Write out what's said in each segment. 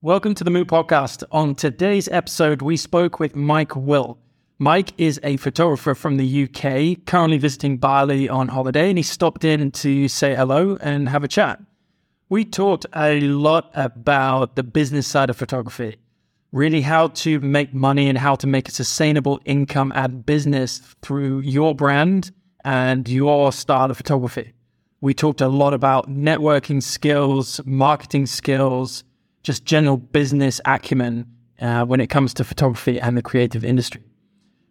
Welcome to the Mood Podcast. On today's episode, we spoke with Mike Will. Mike is a photographer from the UK, currently visiting Bali on holiday, and he stopped in to say hello and have a chat. We talked a lot about the business side of photography, really how to make money and how to make a sustainable income at business through your brand and your style of photography. We talked a lot about networking skills, marketing skills, just general business acumen uh, when it comes to photography and the creative industry.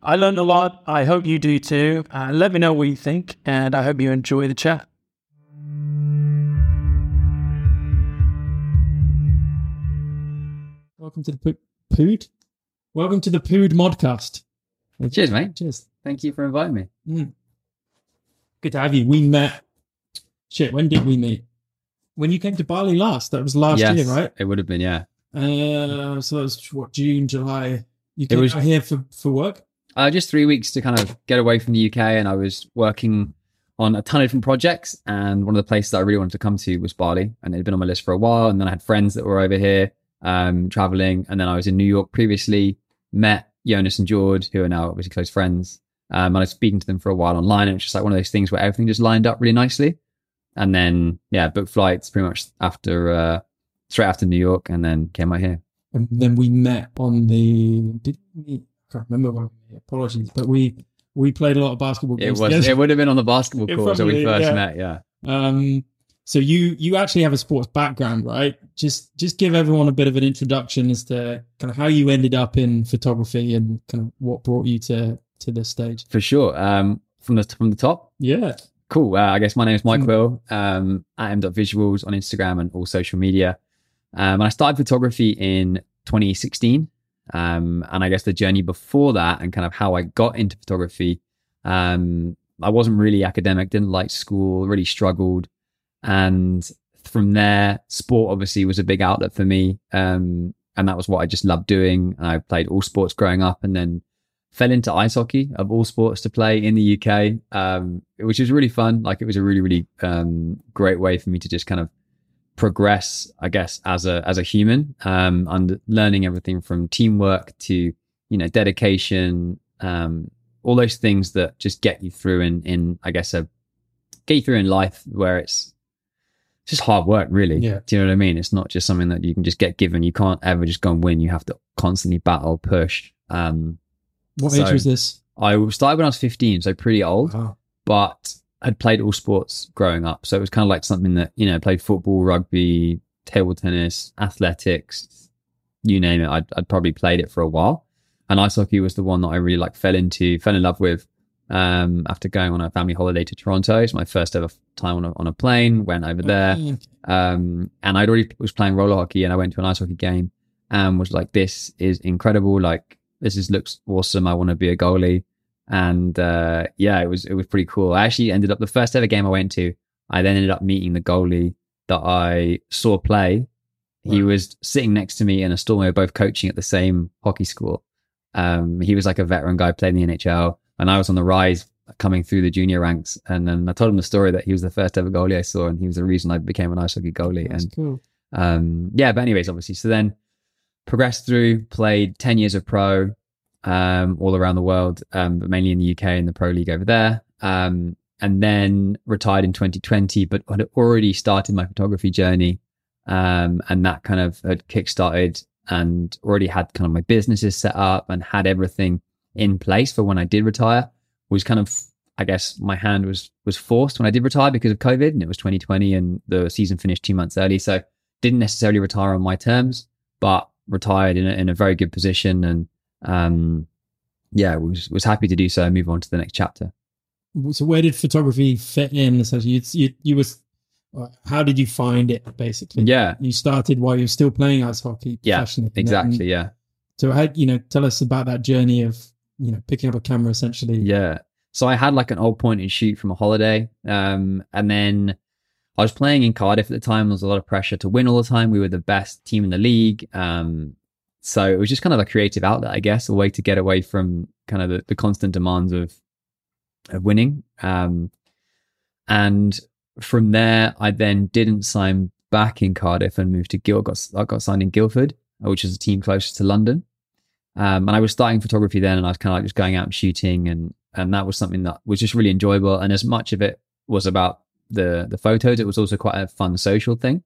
I learned a lot. I hope you do too. Uh, let me know what you think, and I hope you enjoy the chat. Welcome to the po- Pood. Welcome to the Pood Modcast. Cheers, mate. Cheers. Thank you for inviting me. Mm. Good to have you. We met. Shit, when did we meet? When you came to Bali last. That was last yes, year, right? It would have been, yeah. Uh, so that was what June, July. You came was- out here for for work. Uh, just three weeks to kind of get away from the UK, and I was working on a ton of different projects. And one of the places that I really wanted to come to was Bali, and it had been on my list for a while. And then I had friends that were over here um, traveling, and then I was in New York previously. Met Jonas and George, who are now obviously close friends. Um, and I was speaking to them for a while online, and it's just like one of those things where everything just lined up really nicely. And then, yeah, booked flights pretty much after uh, straight after New York, and then came out here. And then we met on the. Did we? I can't remember when we. Apologies, but we we played a lot of basketball It games. was. together. It would have been on the basketball court when we first yeah. met. Yeah. Um, so you you actually have a sports background, right? Just just give everyone a bit of an introduction as to kind of how you ended up in photography and kind of what brought you to to this stage. for sure. Um, from the from the top, Yeah, cool. Uh, I guess my name is Mike. Will. Um, at m.visuals on Instagram and all social media. Um, and I started photography in 2016. Um, and I guess the journey before that and kind of how I got into photography. Um, I wasn't really academic, didn't like school, really struggled. And from there, sport obviously was a big outlet for me. Um, and that was what I just loved doing. I played all sports growing up and then fell into ice hockey of all sports to play in the UK, um, which was really fun. Like it was a really, really um, great way for me to just kind of progress, I guess, as a as a human, um, and learning everything from teamwork to you know dedication, um, all those things that just get you through in in I guess a get you through in life where it's just hard work, really. Yeah. Do you know what I mean? It's not just something that you can just get given. You can't ever just go and win. You have to constantly battle, push. Um, what So- age was this? I started when I was 15, so pretty old, Wow. but had played all sports growing up. So it was kind of like something that, you know, played football, rugby, table tennis, athletics, you name it. I'd, I'd probably played it for a while. And ice hockey was the one that I really like fell into, fell in love with um, after going on a family holiday to Toronto. It's my first ever time on a, on a plane, went over there. Mm. Um, and I'd already was playing roller hockey and I went to an ice hockey game and was like, this is incredible. Like, this is looks awesome. I want to be a goalie. And, uh, yeah, it was, it was pretty cool. I actually ended up the first ever game I went to. I then ended up meeting the goalie that I saw play. He was sitting next to me in a store. We were both coaching at the same hockey school. Um, he was like a veteran guy playing the NHL and I was on the rise coming through the junior ranks. And then I told him the story that he was the first ever goalie I saw, and he was the reason I became an ice hockey goalie. That's And cool. um, yeah, but anyways, obviously, so then progressed through, played ten years of pro, um, all around the world, um, but mainly in the UK and the pro league over there. Um, and then retired in 2020, but had already started my photography journey, um, and that kind of had kickstarted and already had kind of my businesses set up and had everything in place for when I did retire. Was kind of, I guess, my hand was was forced when I did retire because of COVID, and it was 2020, and the season finished two months early, so didn't necessarily retire on my terms, but retired in a, in a very good position, and um, yeah, was was happy to do so and move on to the next chapter. So where did photography fit in? So you you, you was how did you find it basically? Yeah, You started while you were still playing ice hockey Yeah, professionally. and exactly. then- Yeah. So how you know tell us about that journey of you know picking up a camera essentially. Yeah. So I had like an old point and shoot from a holiday. Um, and then I was playing in Cardiff at the time. There was a lot of pressure to win all the time. We were the best team in the league. Um, so it was just kind of a creative outlet, I guess, a way to get away from kind of the, the constant demands of of winning. Um, and from there, I then didn't sign back in Cardiff and moved to Guild. Got I got signed in Guildford, which is a team closer to London. Um, and I was starting photography then, and I was kind of like just going out and shooting, and and that was something that was just really enjoyable. And as much of it was about the the photos, it was also quite a fun social thing.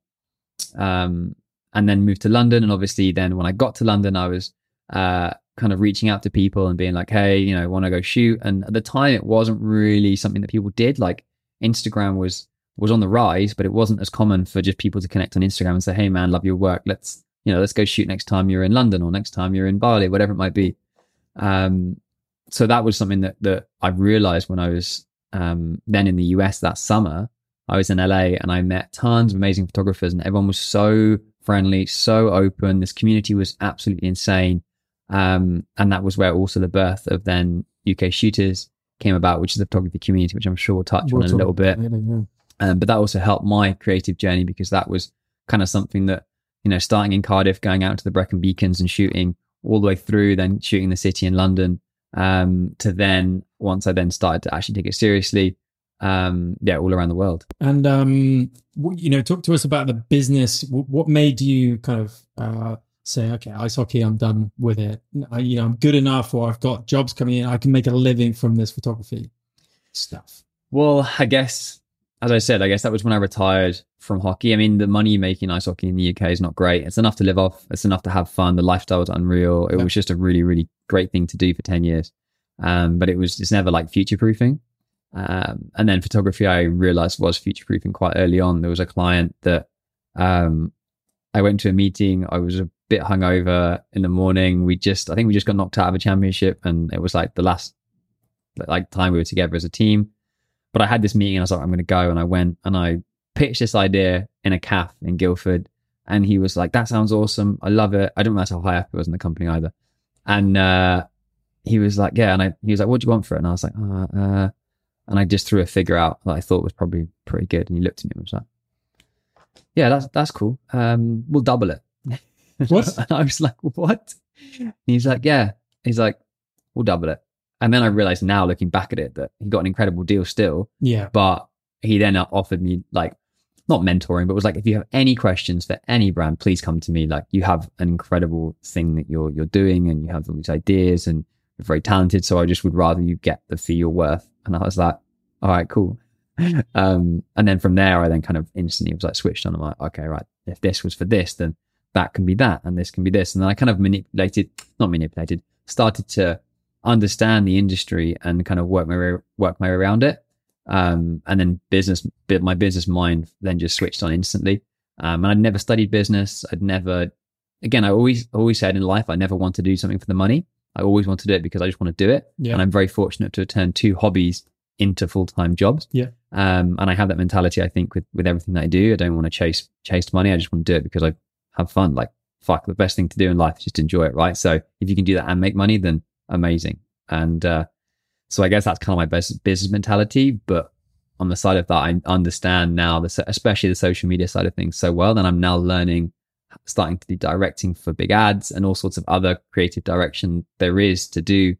Um, and then moved to London, and obviously then when I got to London, I was uh, kind of reaching out to people and being like, hey, you know, want to go shoot? And at the time, it wasn't really something that people did. Like Instagram was was on the rise, but it wasn't as common for just people to connect on Instagram and say, hey man, love your work. Let's you know, let's go shoot next time you're in London or next time you're in Bali, whatever it might be. Um, so that was something that that I realized when I was um, then in the US that summer. I was in LA and I met tons of amazing photographers, and everyone was so friendly, so open. This community was absolutely insane. Um, and that was where also the birth of then UK Shooters came about, which is the photography community, which I'm sure we'll touch we'll on in a little bit. yeah. um, but that also helped my creative journey because that was kind of something that, you know, starting in Cardiff, going out to the Brecon Beacons and shooting all the way through, then shooting the city in London, um, to then once I then started to actually take it seriously, um, yeah, all around the world. And um, you know, talk to us about the business. What made you kind of uh, say, okay, ice hockey, I'm done with it. I, you know, I'm good enough, or I've got jobs coming in. I can make a living from this photography stuff. Well, I guess as I said, I guess that was when I retired from hockey. I mean, the money you make in ice hockey in the UK is not great. It's enough to live off. It's enough to have fun. The lifestyle was unreal. It was just a really, really great thing to do for 10 years. Um, but it was, it's never like future proofing. Um, and then photography, I realized was future proofing quite early on. There was a client that, um, I went to a meeting. I was a bit hungover in the morning. We just, I think we just got knocked out of a championship and it was like the last like time we were together as a team but I had this meeting and I was like, I'm going to go. And I went and I pitched this idea in a calf in Guildford. And he was like, that sounds awesome. I love it. I don't know how high up it was in the company either. And uh, he was like, yeah. And I, he was like, what do you want for it? And I was like, uh, uh, and I just threw a figure out that I thought was probably pretty good. And he looked at me and was like, yeah, that's, that's cool. Um, we'll double it. What? and I was like, what? And he's like, yeah. He's like, we'll double it. And then I realized now looking back at it that he got an incredible deal still. Yeah. But he then offered me like not mentoring, but was like, if you have any questions for any brand, please come to me. Like you have an incredible thing that you're you're doing and you have all these ideas and you're very talented. So I just would rather you get the fee you're worth. And I was like, all right, cool. um, and then from there I then kind of instantly was like switched on. I'm like, okay, right, if this was for this, then that can be that and this can be this. And then I kind of manipulated, not manipulated, started to understand the industry and kind of work my way, work my way around it. Um, and then business, my business mind then just switched on instantly. Um, and I'd never studied business. I'd never, again, I always, always said in life, I never want to do something for the money. I always want to do it because I just want to do it. Yeah. And I'm very fortunate to turn two hobbies into full-time jobs. Yeah. Um, and I have that mentality, I think, with, with everything that I do. I don't want to chase, chase money. I just want to do it because I have fun. Like, fuck, the best thing to do in life is just enjoy it. Right. So if you can do that and make money, then amazing. And uh, so I guess that's kind of my best business mentality. But on the side of that, I understand now, the, especially the social media side of things so well. Then I'm now learning, starting to do directing for big ads and all sorts of other creative direction there is to do.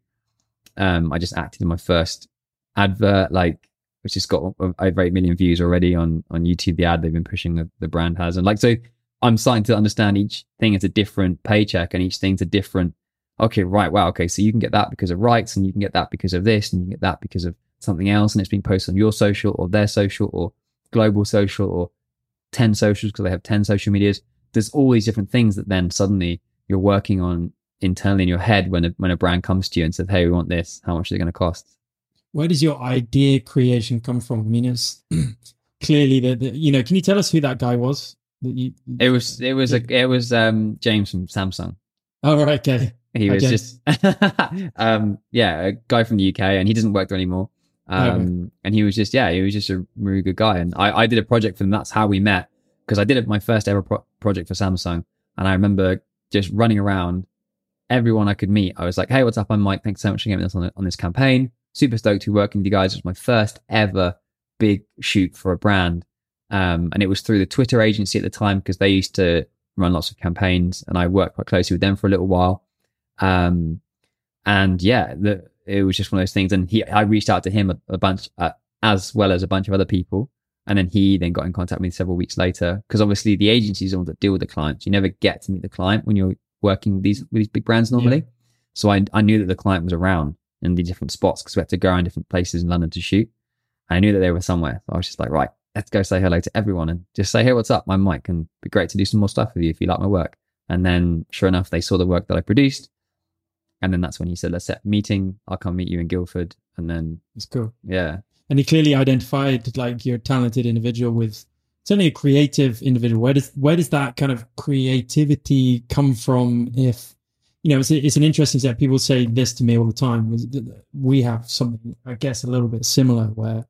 Um, I just acted in my first advert, like which has got over eight million views already on on YouTube. The ad they've been pushing the, the brand has, and like so, I'm starting to understand each thing is a different paycheck, and each thing's a different okay, right, wow, okay, so you can get that because of rights and you can get that because of this and you can get that because of something else and it's being posted on your social or their social or global social or 10 socials because they have 10 social medias. There's all these different things that then suddenly you're working on internally in your head when a, when a brand comes to you and says, hey, we want this. How much is it going to cost? Where does your idea creation come from? I mean, it's clearly that, you know, can you tell us who that guy was? That you, it was, it was, a, it was um, James from Samsung. Oh, right, okay. He was just, um, yeah, a guy from the UK, and he doesn't work there anymore. Um, and he was just, yeah, he was just a really good guy. And I, I did a project for them. That's how we met because I did it my first ever pro- project for Samsung. And I remember just running around everyone I could meet. I was like, hey, what's up? I'm Mike. Thanks so much for getting us on, on this campaign. Super stoked to be working with you guys. It was my first ever big shoot for a brand. Um, and it was through the Twitter agency at the time because they used to run lots of campaigns and I worked quite closely with them for a little while. Um, and yeah, the, it was just one of those things. And he, I reached out to him a, a bunch, uh, as well as a bunch of other people. And then he then got in contact with me several weeks later because obviously the agencies are the ones that deal with the clients. You never get to meet the client when you're working with these with these big brands normally. So I I knew that the client was around in the different spots because we had to go around different places in London to shoot. And I knew that they were somewhere. So I was just like, right, let's go say hello to everyone and just say, hey, what's up? I'm Mike, and be great to do some more stuff with you if you like my work. And then, sure enough, they saw the work that I produced, and then that's when he said, let's set a meeting. I'll come meet you in Guildford, and then It's cool. yeah, And he clearly identified like you're a talented individual with certainly a creative individual. Where does where does that kind of creativity come from? If you know, it's, it's an interesting set. People say this to me all the time. We have something, I guess, a little bit similar where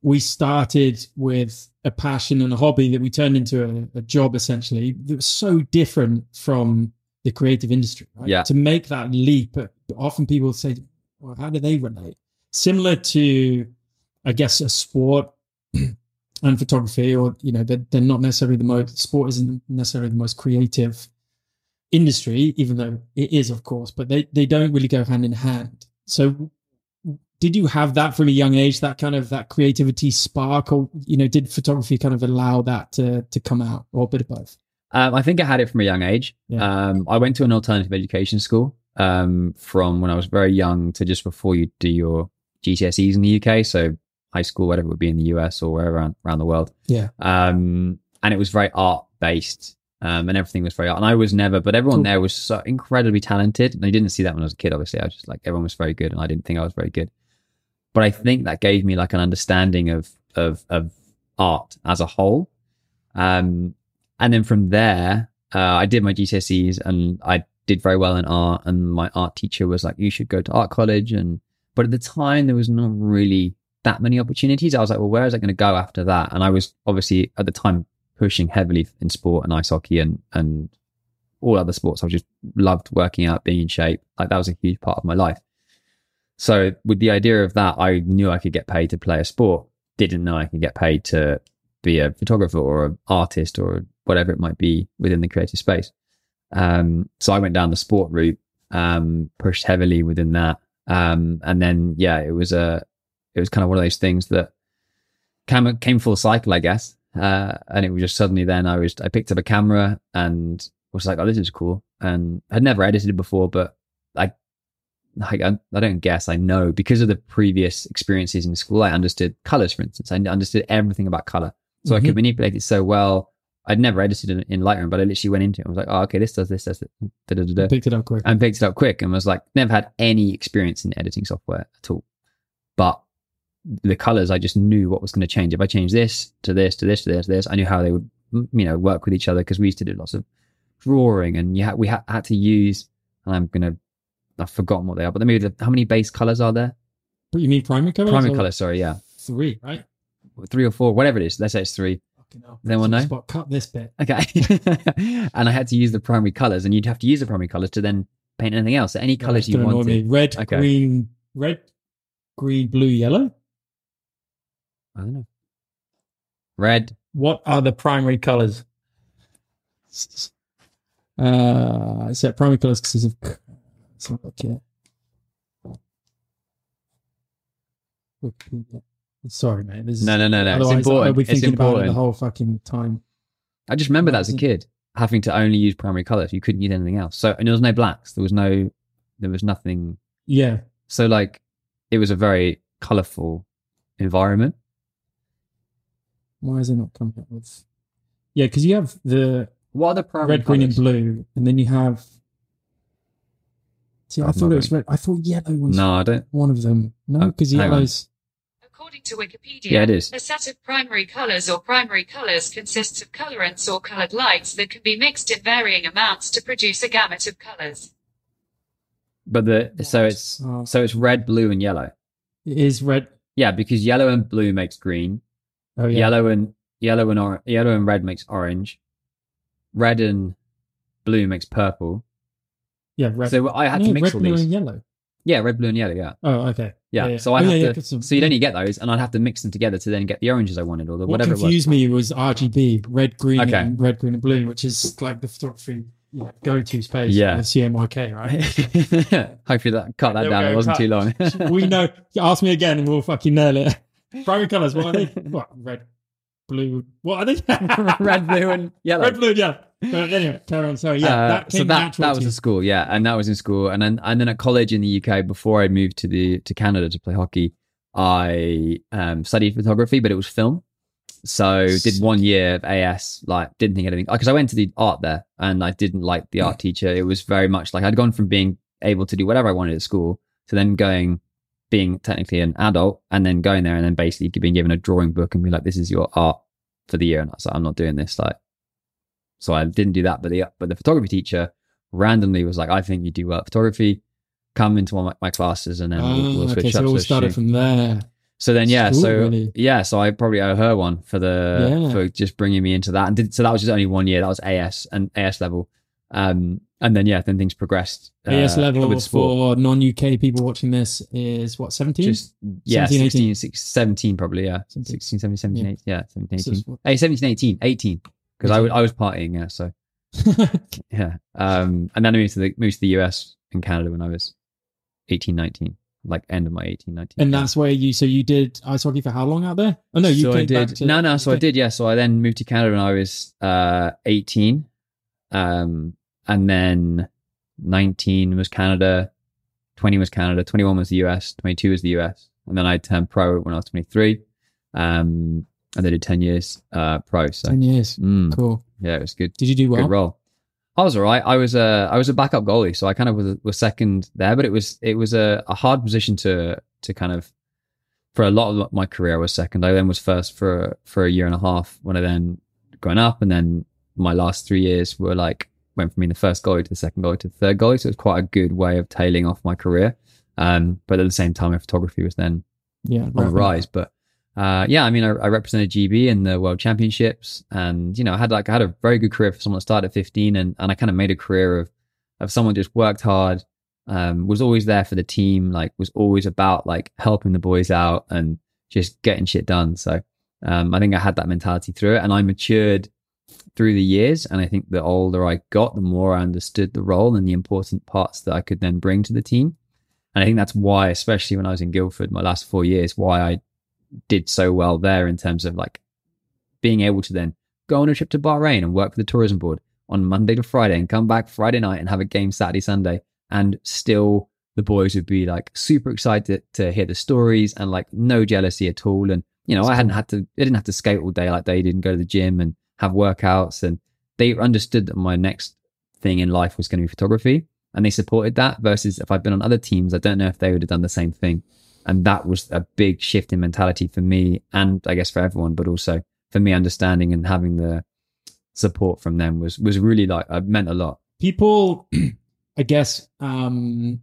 we started with a passion and a hobby that we turned into a, a job essentially that was so different from the creative industry. Right? Yeah. To make that leap, often people say, well, how do they relate? Similar to, I guess, a sport and photography, or, you know, they're, they're not necessarily the most, sport isn't necessarily the most creative industry, even though it is, of course, but they, they don't really go hand in hand. So did you have that from a young age that kind of that creativity spark or you know did photography kind of allow that to to come out or a bit of both Um, I think I had it from a young age. Yeah. Um, I went to an alternative education school um, from when I was very young to just before you do your GCSEs in the UK. So high school, whatever it would be in the US or wherever around, around the world. Yeah. Um, and it was very art based. Um, and everything was very art. And I was never, but everyone there was so incredibly talented. And I didn't see that when I was a kid, obviously. I was just like, everyone was very good. And I didn't think I was very good. But I think that gave me like an understanding of, of, of art as a whole. Um, and then from there, uh, I did my GCSEs and I did very well in art. And my art teacher was like, "You should go to art college." And but at the time, there was not really that many opportunities. I was like, "Well, where is I going to go after that?" And I was obviously at the time pushing heavily in sport and ice hockey and and all other sports. I just loved working out, being in shape. Like that was a huge part of my life. So with the idea of that, I knew I could get paid to play a sport. Didn't know I could get paid to be a photographer or an artist or whatever it might be within the creative space. Um, so I went down the sport route, um, pushed heavily within that. Um, and then, yeah, it was a, it was kind of one of those things that came, came full cycle, I guess. Uh, and it was just suddenly then I was, I picked up a camera and was like, oh, this is cool. And I'd never edited before, but I, I, I don't guess, I know because of the previous experiences in school, I understood colors, for instance. I understood everything about color. So I Mhm. could manipulate it so well. I'd never edited in, in Lightroom, but I literally went into it and was like, oh, okay, this does this, does it, da, da, da, da, picked it up quick and picked it up quick and was like, never had any experience in editing software at all. But the colors, I just knew what was going to change. If I changed this to this to this to this to this, I knew how they would, you know, work with each other because we used to do lots of drawing and you ha- we ha- had to use, and I'm going to, I've forgotten what they are, but maybe the, how many base colors are there? but you mean primary colors Primary or colors, sorry, yeah. three right Three or four, whatever it is. Let's say it's three. Fucking hell. Does anyone know? Spot, cut this bit Okay. and I had to use the primary colors, and you'd have to use the primary colors to then paint anything else. So any colors It's you gonna wanted. red Okay. green red green blue yellow I don't know. Red. what are the primary colors uh I said primary colors because of let's look here. Wikipedia. Sorry, mate. This is, No, no, no, no. It's otherwise I'll important. be It's thinking about it the whole fucking time. I just remember that as a kid having to only use primary colors. You couldn't use anything else. So and there was no blacks. There was no. There was nothing. Yeah, So like, it was a very colorful environment. Why is it not coming up with? Yeah, because you have the What are the primary red, green, and colours? blue, and then you have. See, I I've thought not it was red. I thought yellow was No, I don't. one of them. No, Oh, because hang on. yellow's. According to Wikipedia, Yeah, it is. a set of primary colors or primary colors consists of colorants or colored lights that can be mixed in varying amounts to produce a gamut of colors. But the so it's Oh. so it's red, blue, and yellow. It is red. Yeah, because yellow and blue makes green. Oh yeah. Yellow and yellow and or- yellow and red makes orange. Red and blue makes purple. Yeah, red. So I had no, to mix red, all blue, these. and yellow. Yeah, red, blue, and yellow. Yeah, Oh, okay. yeah. So I Oh, have yeah, yeah, to. 'cause so you'd only get those, and I'd have to mix them together to then get the oranges I wanted, or the What whatever it was. confused me was RGB, red, green, Okay. and red, green, and blue, which is like the photography you know, go-to space. Yeah. CMYK, right? Hopefully that cut that There down. It wasn't cut. too long. we know. Ask me again, and we'll fucking nail it. Primary colors. What are they? What red, blue. What are they? red, blue, and yellow. Red, blue, yeah. But anyway, carry on. Sorry. Yeah, Uh, that so that that was in school, yeah, and that was in school, and then and then at college in the UK before I moved to the to Canada to play hockey, I um, studied photography, but it was film. So did one year of AS, like didn't think anything because I went to the art there and I didn't like the art teacher. It was very much like I'd gone from being able to do whatever I wanted at school to then going being technically an adult and then going there and then basically being given a drawing book and be like, this is your art for the year. And I was like, I'm not doing this. Like, so I didn't do that. But the but the photography teacher randomly was like, I think you do well at photography. Come into one of my, my classes and then we'll, we'll Ah, switch okay, so up. it all started from there. so then yeah, Cool, so really. yeah, so I probably owe her one for the Yeah. for just bringing me into that. And did, so that was just only one year. That was AS and AS level. Um, and then yeah, then things progressed. uh, AS level for non-UK people watching this is what 17? Just yeah, 17, 16, 16, 17 probably, yeah. 17. 16, 17, 17, Yeah. 18, yeah, 17, 18. it's- Hey, 17, 18, 18. Because I, 18. I was partying, yeah, so yeah. Um, and then I moved to the moved to the US and Canada when I was 18, 19, like end of my 18, 19. and that's where you. So you did ice hockey for how long out there? Oh no, you so I came back did. to no, no. So I did. Yeah. So I then moved to Canada when I was uh, 18, um, and then 19 was Canada, 20 was Canada, 21 was the US, 22 was the US, and then I turned pro when I was 23. Um, and I did 10 years uh, pro. So Ten years. mm, Cool. yeah, it was good. Did you do well? Good role. I was all right. I was a I was a backup goalie, so I kind of was was second there, but it was it was a, a hard position to to kind of for a lot of my career. I was second. I then was first for for a year and a half when I then going up, and then my last three years were like went from being the first goalie to the second goalie to the third goalie. So it was quite a good way of tailing off my career. Um, but at the same time, my photography was then Yeah. on the rise. But uh, yeah, I mean, I, I represented GB in the World Championships, and you know, I had like I had a very good career for someone that started at 15, and and I kind of made a career of of someone just worked hard, um, was always there for the team, like was always about like helping the boys out and just getting shit done. So um, I think I had that mentality through it, and I matured through the years. And I think the older I got, the more I understood the role and the important parts that I could then bring to the team. And I think that's why, especially when I was in Guildford, my last four years, why I did so well there in terms of like being able to then go on a trip to Bahrain and work for the tourism board on Monday to Friday and come back Friday night and have a game Saturday, Sunday. And still the boys would be like super excited to hear the stories and like no jealousy at all. And, you know, I hadn't had to, I didn't have to skate all day like they didn't go to the gym and have workouts. And they understood that my next thing in life was going to be photography and they supported that versus if I'd been on other teams, I don't know if they would have done the same thing. And that was a big shift in mentality for me and I guess for everyone, but also for me understanding and having the support from them was was really like uh, meant a lot. people i guess um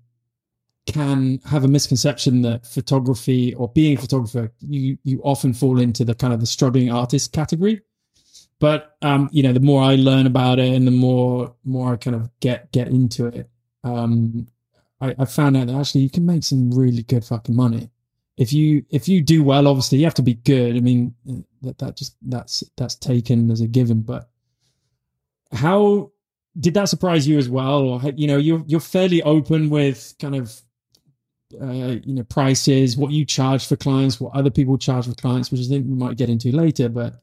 can have a misconception that photography or being a photographer you you often fall into the kind of the struggling artist category but um you know the more i learn about it and the more more i kind of get get into it um i, I found out that actually you can make some really good fucking money. If you if you do well obviously you have to be good. I mean that that just that's that's taken as a given. But how did that surprise you as well? Or you know you're you're fairly open with kind of uh, you know prices what you charge for clients what other people charge for clients which i think we might get into later. But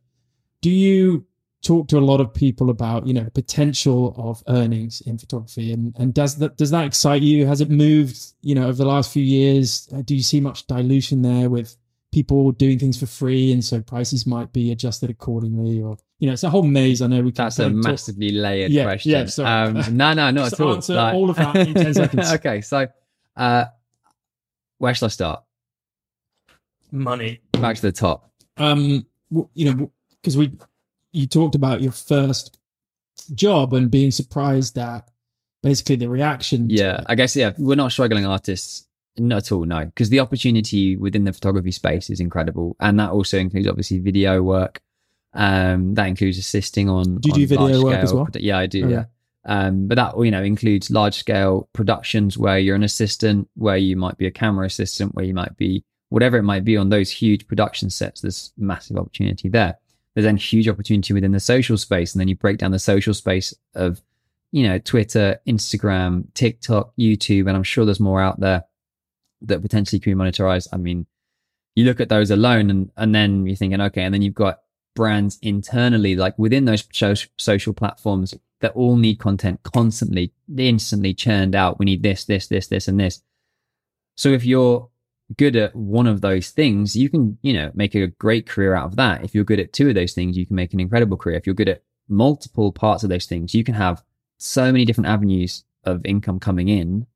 do you talk to a lot of people about you know potential of earnings in photography and and does that does that excite you has it moved you know over the last few years Uh, do you see much dilution there with people doing things for free and so prices might be adjusted accordingly or you know it's a whole maze i know we can That's a kind talk- massively layered Yeah, question. yeah, sorry. Um, no, no, not at all. answer all of that in 10 seconds. okay, so uh, where shall I start? Money. Back to the top. um you know because we you talked about your first job and being surprised at basically the reaction Yeah. I guess yeah, we're not struggling artists. Not at all, no, because the opportunity within the photography space is incredible, and that also includes obviously video work. Um, that includes assisting on. Do you do video work as well? Yeah, I do. Oh, yeah. Um, but that you know includes large scale productions where you're an assistant, where you might be a camera assistant, where you might be whatever it might be on those huge production sets. There's massive opportunity there. There's then huge opportunity within the social space, and then you break down the social space of you know Twitter, Instagram, TikTok, YouTube, and I'm sure there's more out there that potentially can be monetized. I mean, you look at those alone, and and then you're thinking, okay, and then you've got brands internally, like within those social platforms, that all need content constantly, instantly churned out. We need this, this, this, this, and this. So if you're good at one of those things, you can, you know, make a great career out of that. If you're good at two of those things, you can make an incredible career. If you're good at multiple parts of those things, you can have so many different avenues of income coming in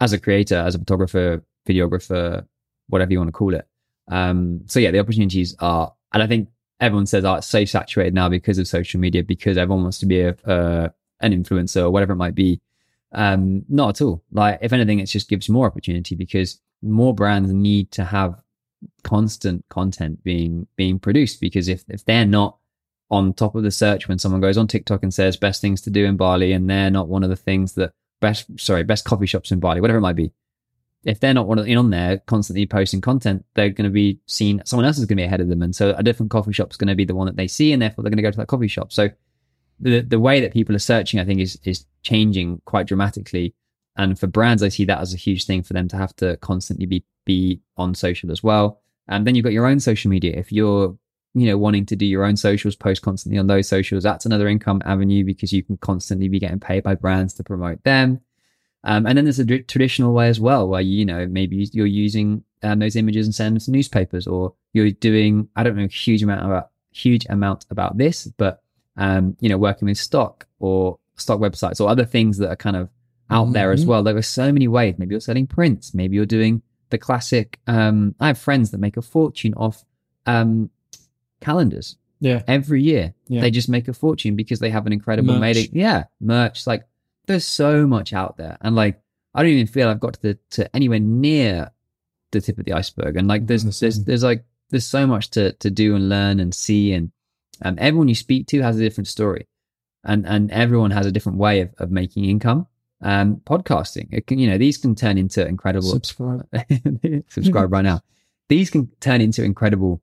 as a creator, as a photographer, videographer, whatever you want to call it. Um, so yeah, the opportunities are, and I think everyone says, oh, it's so saturated now because of social media, because everyone wants to be a, uh, an influencer or whatever it might be. Um, not at all. Like, if anything, it just gives more opportunity because more brands need to have constant content being being produced. Because if if they're not on top of the search when someone goes on TikTok and says best things to do in Bali, and they're not one of the things that best sorry best coffee shops in Bali, whatever it might be. If they're not one of, in on there constantly posting content, they're going to be seen. Someone else is going to be ahead of them, and so a different coffee shop is going to be the one that they see, and therefore they're going to go to that coffee shop. So the the way that people are searching, I think, is is changing quite dramatically. And for brands, I see that as a huge thing for them to have to constantly be be on social as well. And then you've got your own social media. If you're you know wanting to do your own socials, post constantly on those socials, that's another income avenue because you can constantly be getting paid by brands to promote them. Um, and then there's a traditional way as well, where you know maybe you're using um, those images and sending them to newspapers, or you're doing I don't know a huge amount about huge amount about this, but um, you know working with stock or stock websites or other things that are kind of out mm-hmm. there as mm-hmm. well. There are so many ways. Maybe you're selling prints. Maybe you're doing the classic. Um, I have friends that make a fortune off um, calendars. Yeah. Every year, yeah. they just make a fortune because they have an incredible merch. made. Yeah, merch. Like there's so much out there, and like I don't even feel I've got to the to anywhere near the tip of the iceberg. And like there's there's there's like there's so much to to do and learn and see, and um, everyone you speak to has a different story and and everyone has a different way of, of making income. Um, podcasting, it can you know these can turn into incredible. Subscribe, subscribe right now. These can turn into incredible,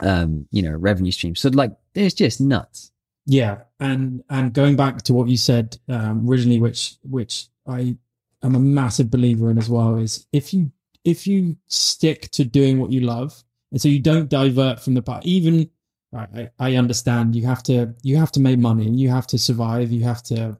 um, you know, revenue streams. So like, it's just nuts. Yeah, and and going back to what you said um, originally, which which I am a massive believer in as well, is if you if you stick to doing what you love, and so you don't divert from the path, even I, I understand you have to you have to make money you have to survive you have to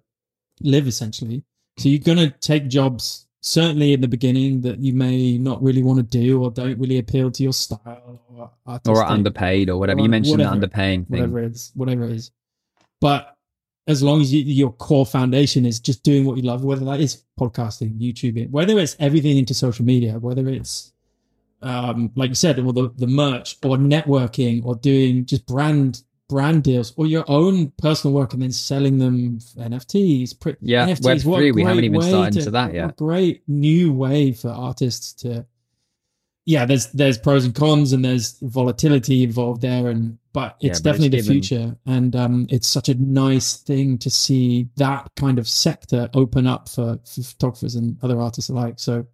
live essentially. So you're going to take jobs certainly in the beginning that you may not really want to do or don't really appeal to your style or or underpaid or whatever. Or you mentioned whatever, the underpaying thing. whatever it is whatever it is. But as long as you, your core foundation is just doing what you love whether that is podcasting youtube whether it's everything into social media whether it's um, like you said, or the, the merch or networking or doing just brand brand deals or your own personal work and then selling them NFTs. yeah, NFTs, Web three. We haven't even started to, into that yet. great new way for artists to. Yeah, there's there's pros and cons and there's volatility involved there, and but it's yeah, but definitely it's the future, and um, it's such a nice thing to see that kind of sector open up for, for photographers and other artists alike. So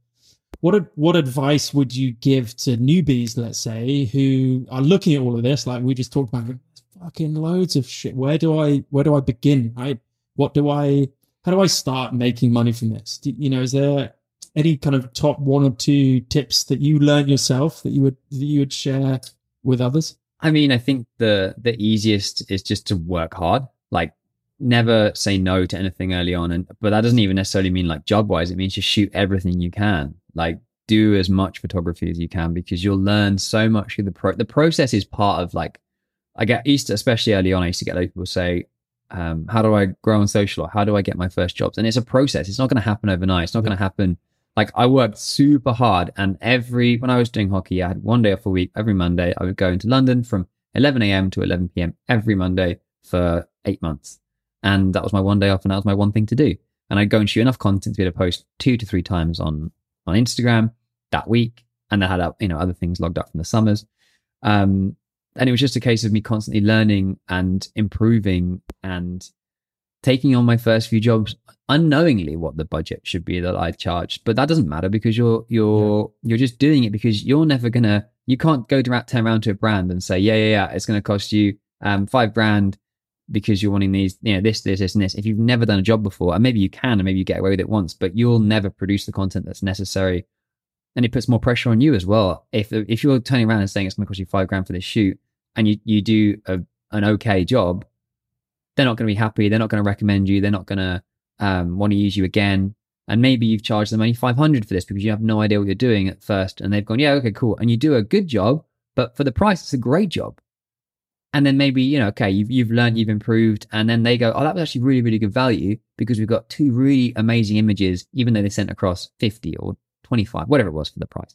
what what advice would you give to newbies, let's say, who are looking at all of this? Like we just talked about, fucking loads of shit. Where do I where do I begin? Right? What do I? How do I start making money from this? Do, you know, is there any kind of top one or two tips that you learned yourself that you would that you would share with others? I mean, I think the the easiest is just to work hard. Like never say no to anything early on and but that doesn't even necessarily mean like job wise it means just shoot everything you can. Like do as much photography as you can because you'll learn so much of the pro the process is part of like I get to especially early on I used to get those people say um, how do I grow on social? Or how do I get my first jobs? And it's a process. It's not going to happen overnight. It's not going to happen like I worked super hard and every when I was doing hockey I had one day off a week every Monday. I would go into London from 11 a.m. to 11 p.m. every Monday for eight months and that was my one day off and that was my one thing to do and I'd go and shoot enough content to be able to post two to three times on on Instagram that week, and I had you know other things logged up from the summers. Um, and it was just a case of me constantly learning and improving and taking on my first few jobs unknowingly what the budget should be that I charged. But that doesn't matter because you're you're yeah. you're just doing it because you're never gonna you can't go to turn around to a brand and say yeah yeah yeah it's gonna cost you um five grand because you're wanting these, you know, this, this, this, and this. If you've never done a job before, and maybe you can, and maybe you get away with it once, but you'll never produce the content that's necessary. And it puts more pressure on you as well. If if you're turning around and saying it's going to cost you five grand for this shoot, and you you do a, an okay job, they're not going to be happy. They're not going to recommend you. They're not going to um, want to use you again. And maybe you've charged them only 500 for this because you have no idea what you're doing at first. And they've gone, yeah, okay, cool. And you do a good job, but for the price, it's a great job. And then maybe, you know, okay, you've, you've learned, you've improved. And then they go, oh, that was actually really, really good value because we've got two really amazing images, even though they sent across 50 or 25, whatever it was for the price.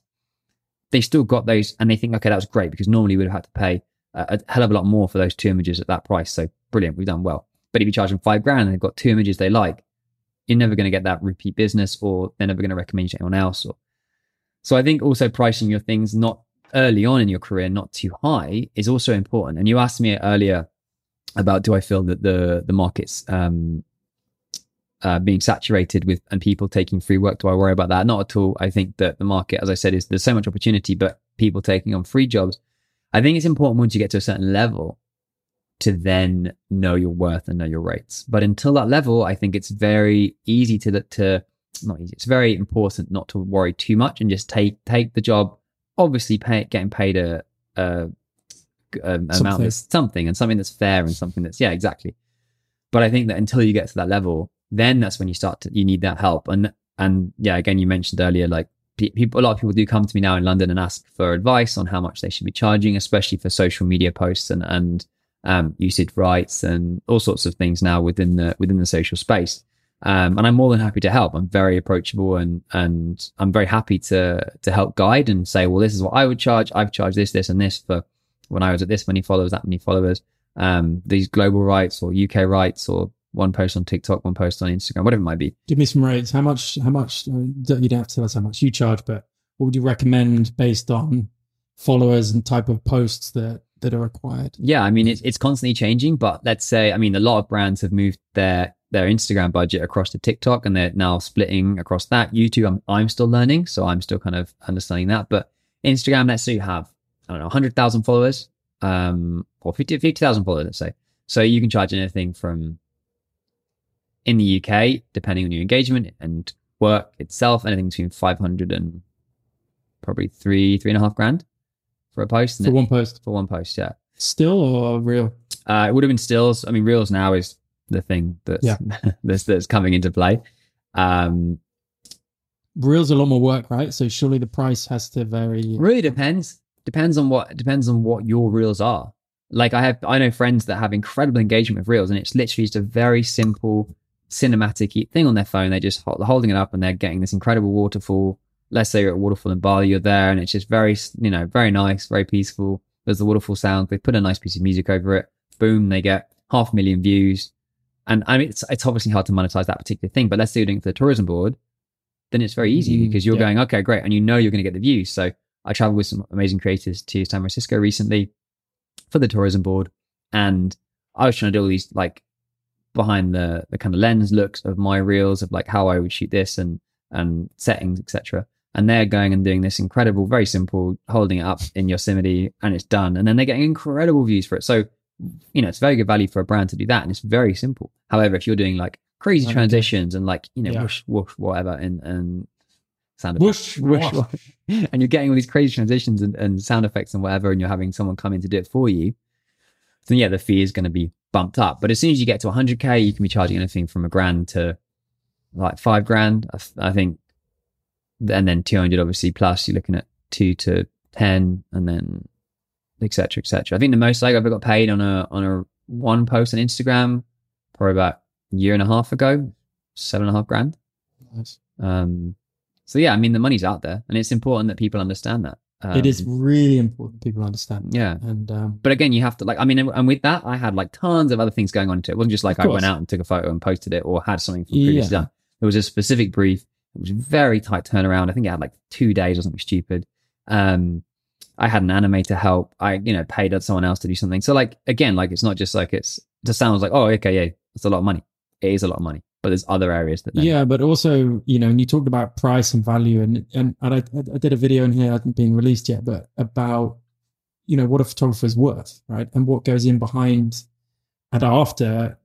They still got those and they think, okay, that was great because normally we'd have had to pay a, a hell of a lot more for those two images at that price. So brilliant, we've done well. But if you charge them five grand and they've got two images they like, you're never going to get that repeat business or they're never going to recommend you to anyone else. Or, so I think also pricing your things not early on in your career, not too high, is also important. And you asked me earlier about do I feel that the the market's um, uh, being saturated with and people taking free work? Do I worry about that? Not at all. I think that the market, as I said, is there's so much opportunity, but people taking on free jobs. I think it's important once you get to a certain level to then know your worth and know your rates. But until that level, I think it's very easy to to not easy. It's very important not to worry too much and just take take the job. Obviously, pay, getting paid a, a, a amount Something. that's something and something that's fair and something that's yeah exactly. But I think that until you get to that level, then that's when you start to you need that help and and yeah again you mentioned earlier like people a lot of people do come to me now in London and ask for advice on how much they should be charging, especially for social media posts and and um, usage rights and all sorts of things now within the within the social space. Um, and I'm more than happy to help. I'm very approachable and and I'm very happy to to help guide and say, well, this is what I would charge. I've charged this, this, and this for when I was at this many followers, that many followers. Um, these global rights or UK rights or one post on TikTok, one post on Instagram, whatever it might be. Give me some rates. How much? How much? You don't have to tell us how much you charge, but what would you recommend based on followers and type of posts that that are required? Yeah, I mean it's it's constantly changing, but let's say I mean a lot of brands have moved their their Instagram budget across to TikTok and they're now splitting across that. YouTube, I'm I'm still learning, so I'm still kind of understanding that. But Instagram, let's say you have I don't know 100,000 followers, um, or 50 50,000 followers, let's say. So you can charge anything from in the UK, depending on your engagement and work itself, anything between 500 and probably three three and a half grand for a post. For one post, for one post, yeah. still or real? Uh, it would have been stills. I mean, reels now is the thing that's Yeah. that's, that's coming into play. Um, Reels a lot more work, right? So surely the price has to vary. really depends. Depends on what depends on what your reels are. Like I have, I know friends that have incredible engagement with reels, and it's literally just a very simple cinematic thing on their phone. They're just hol- holding it up, and they're getting this incredible waterfall. Let's say you're at a waterfall in Bali, you're there, and it's just very, you know, very nice, very peaceful. There's the waterfall sound. They put a nice piece of music over it. Boom, they get half a million views. And I mean, it's, it's obviously hard to monetize that particular thing, but let's say you're doing it for the tourism board, then it's very easy Mm, because you're yeah. going, okay, great. And you know you're going to get the views. So I traveled with some amazing creators to San Francisco recently for the tourism board. And I was trying to do all these like behind the, the kind of lens looks of my reels of like how I would shoot this and, and settings, etc. And they're going and doing this incredible, very simple, holding it up in Yosemite and it's done. And then they're getting incredible views for it. So, you know, it's very good value for a brand to do that. And it's very simple. However, if you're doing like crazy transitions and like, you know, Yeah. whoosh, whoosh, whatever, and, and sound Whoosh, effects, whoosh. and you're getting all these crazy transitions and, and sound effects and whatever, and you're having someone come in to do it for you, then yeah, the fee is going to be bumped up. But as soon as you get to 100k, you can be charging anything from a grand to like five grand. I, th- I think, and then 200 obviously plus. You're looking at two to 10, and then etc. etc. I think the most I ever got paid on a on a one post on Instagram, probably about a year and a half ago, seven and a half grand. Nice. Um, so yeah, I mean the money's out there, and it's important that people understand that. Um, it is really important people understand. yeah. And um, But again, you have to like. I mean, and- and with that, I had like tons of other things going on into it. It wasn't just like I went out and took a photo and posted it, or had something from previously Yeah. done. It was a specific brief. It was a very tight turnaround. I think it had like two days or something stupid. Um, I had an animator help. I you know paid someone else to do something. So like again, like it's not just like it's. It just sounds like oh okay yeah, it's a lot of money. It is a lot of money, but there's other areas that yeah, but also you know, and you talked about price and value, and and, and I, I did a video in here, hasn't been released yet, but about you know what a photographer's worth, right, and what goes in behind and after,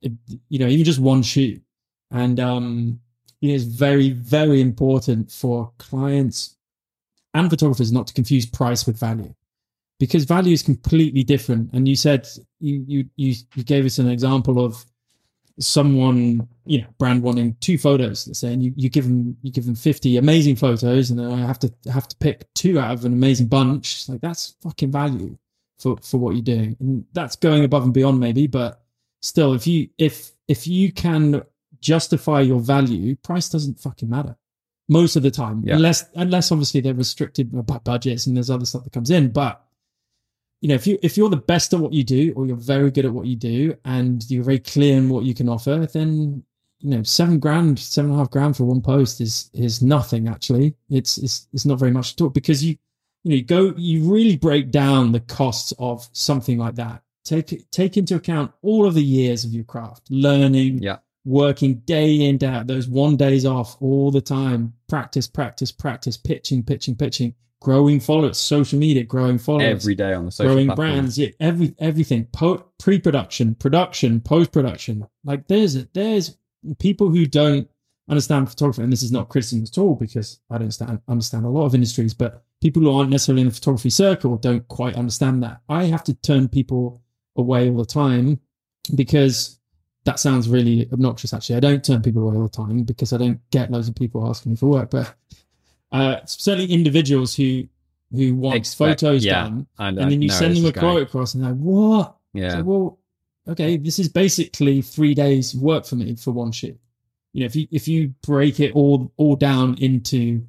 you know, even just one shoot, and um, you know, it's very very important for clients and photographers not to confuse price with value. because value is completely different. And you said you you you, you gave us an example of someone you know brand wanting two photos let's say and you, you give them you give them 50 amazing photos and i have to have to pick two out of an amazing bunch like that's fucking value for for what you're doing and that's going above and beyond maybe but still if you if if you can justify your value price doesn't fucking matter most of the time Yeah. unless unless obviously they're restricted by budgets and there's other stuff that comes in but you know if you if you're the best at what you do or you're very good at what you do and you're very clear in what you can offer then you know seven grand seven and a half grand for one post is is nothing actually it's it's, it's not very much at all because you you know you go you really break down the costs of something like that take take into account all of the years of your craft learning Yeah. Working day in day out those one days off all the time. Practice practice practice pitching pitching pitching growing followers social media growing followers Every day on the social growing platforms. brands yeah every everything. Po- pre-production production post-production. Like there's there's people who don't understand photography and this is not criticism at all because i don't understand, understand a lot of industries but people who aren't necessarily in the photography circle don't quite understand that. I have to turn people away all the time because that sounds really obnoxious actually i don't turn people away all the time because i don't get loads of people asking me for work but uh certainly individuals who who want Expect- photos yeah, done I and then you send them a going. quote across and they're like what Yeah. so, well, okay, this is basically three days work for me for one shoot. You know, if you if you break it all all down into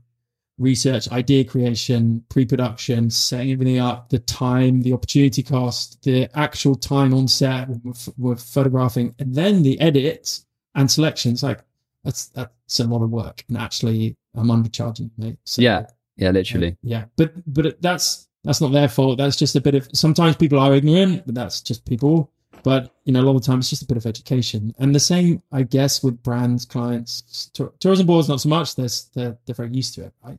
research, idea creation, pre-production, setting everything up, the time, the opportunity cost, the actual time on set with, with photographing, and then the edits and selections, like that's that's a lot of work. And actually, I'm undercharging, mate. So, Yeah. Yeah, literally. yeah, but but that's that's not their fault. That's just a bit of. Sometimes people are ignorant, but that's just people. But you know, a lot of the time it's just a bit of education, and the same, I guess, with brands, clients, tour- tourism boards. Not so much. They're they're, they're very used to it, right?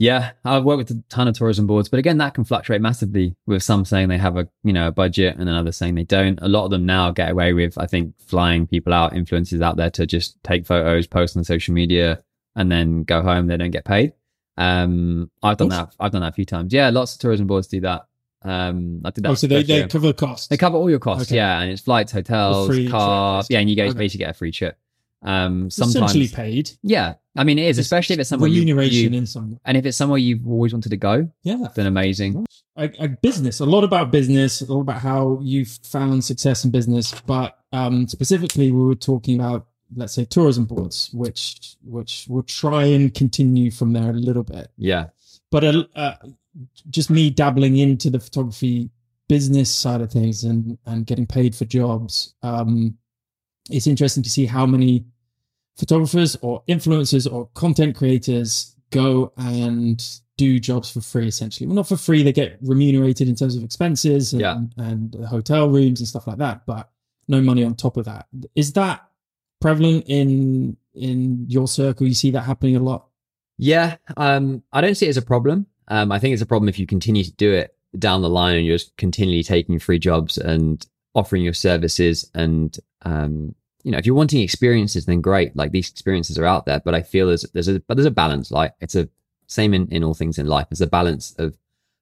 Yeah, I've worked with a ton of tourism boards, but again, that can fluctuate massively. With some saying they have a you know a budget, and then others saying they don't. A lot of them now get away with, I think, flying people out, influencers out there to just take photos, post on social media, and then go home. They don't get paid. Um, I've done that. I've done that a few times. Yeah, lots of tourism boards do that. Um, I did that. Oh, so they, they cover the cost. They cover all your costs, Okay. yeah, and it's flights, hotels, free car, trip, yeah, and you guys okay. basically get a free trip. Um, sometimes, essentially paid. yeah, I mean it is, especially if it's somewhere remuneration you in some. and if it's somewhere you've always wanted to go, Yeah, then amazing. A, I, business. A lot about business. A lot about how you've found success in business. But um, specifically, we were talking about let's say tourism boards, which which will try and continue from there a little bit. Yeah, but uh, uh, just me dabbling into the photography business side of things and and getting paid for jobs um it's interesting to see how many photographers or influencers or content creators go and do jobs for free essentially well not for free they get remunerated in terms of expenses and, Yeah. and hotel rooms and stuff like that but no money on top of that is that prevalent in in your circle you see that happening a lot yeah. Um, I don't see it as a problem. Um, I think it's a problem if you continue to do it down the line and you're just continually taking free jobs and offering your services and um, you know, if you're wanting experiences, then great. Like these experiences are out there, but I feel there's there's a but there's a balance. Like it's a same in, in all things in life. There's a balance of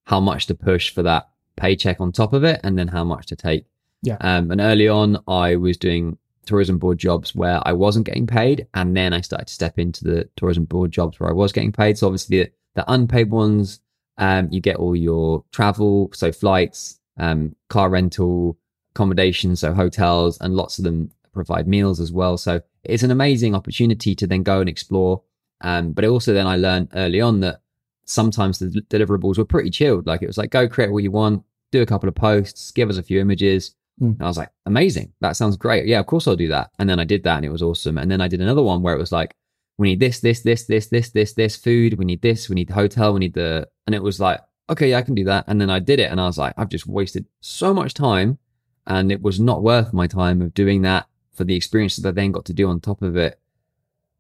how much to push for that paycheck on top of it, and then how much to take. Yeah. Um, and early on, I was doing tourism board jobs where I wasn't getting paid, and then I started to step into the tourism board jobs where I was getting paid. So obviously the, the unpaid ones, um, you get all your travel, so flights, um, car rental, accommodation, so hotels, and lots of them provide meals as well. So it's an amazing opportunity to then go and explore. Um, but also then I learned early on that sometimes the deliverables were pretty chilled. Like it was like, go create what you want, do a couple of posts, give us a few images. Mm. And I was like, amazing. That sounds great. Yeah, of course I'll do that. And then I did that and it was awesome. And then I did another one where it was like, we need this, this, this, this, this, this, this food. We need this. We need the hotel. We need the, and it was like, okay, yeah, I can do that. And then I did it and I was like, I've just wasted so much time and it was not worth my time of doing that for the experiences that I then got to do on top of it.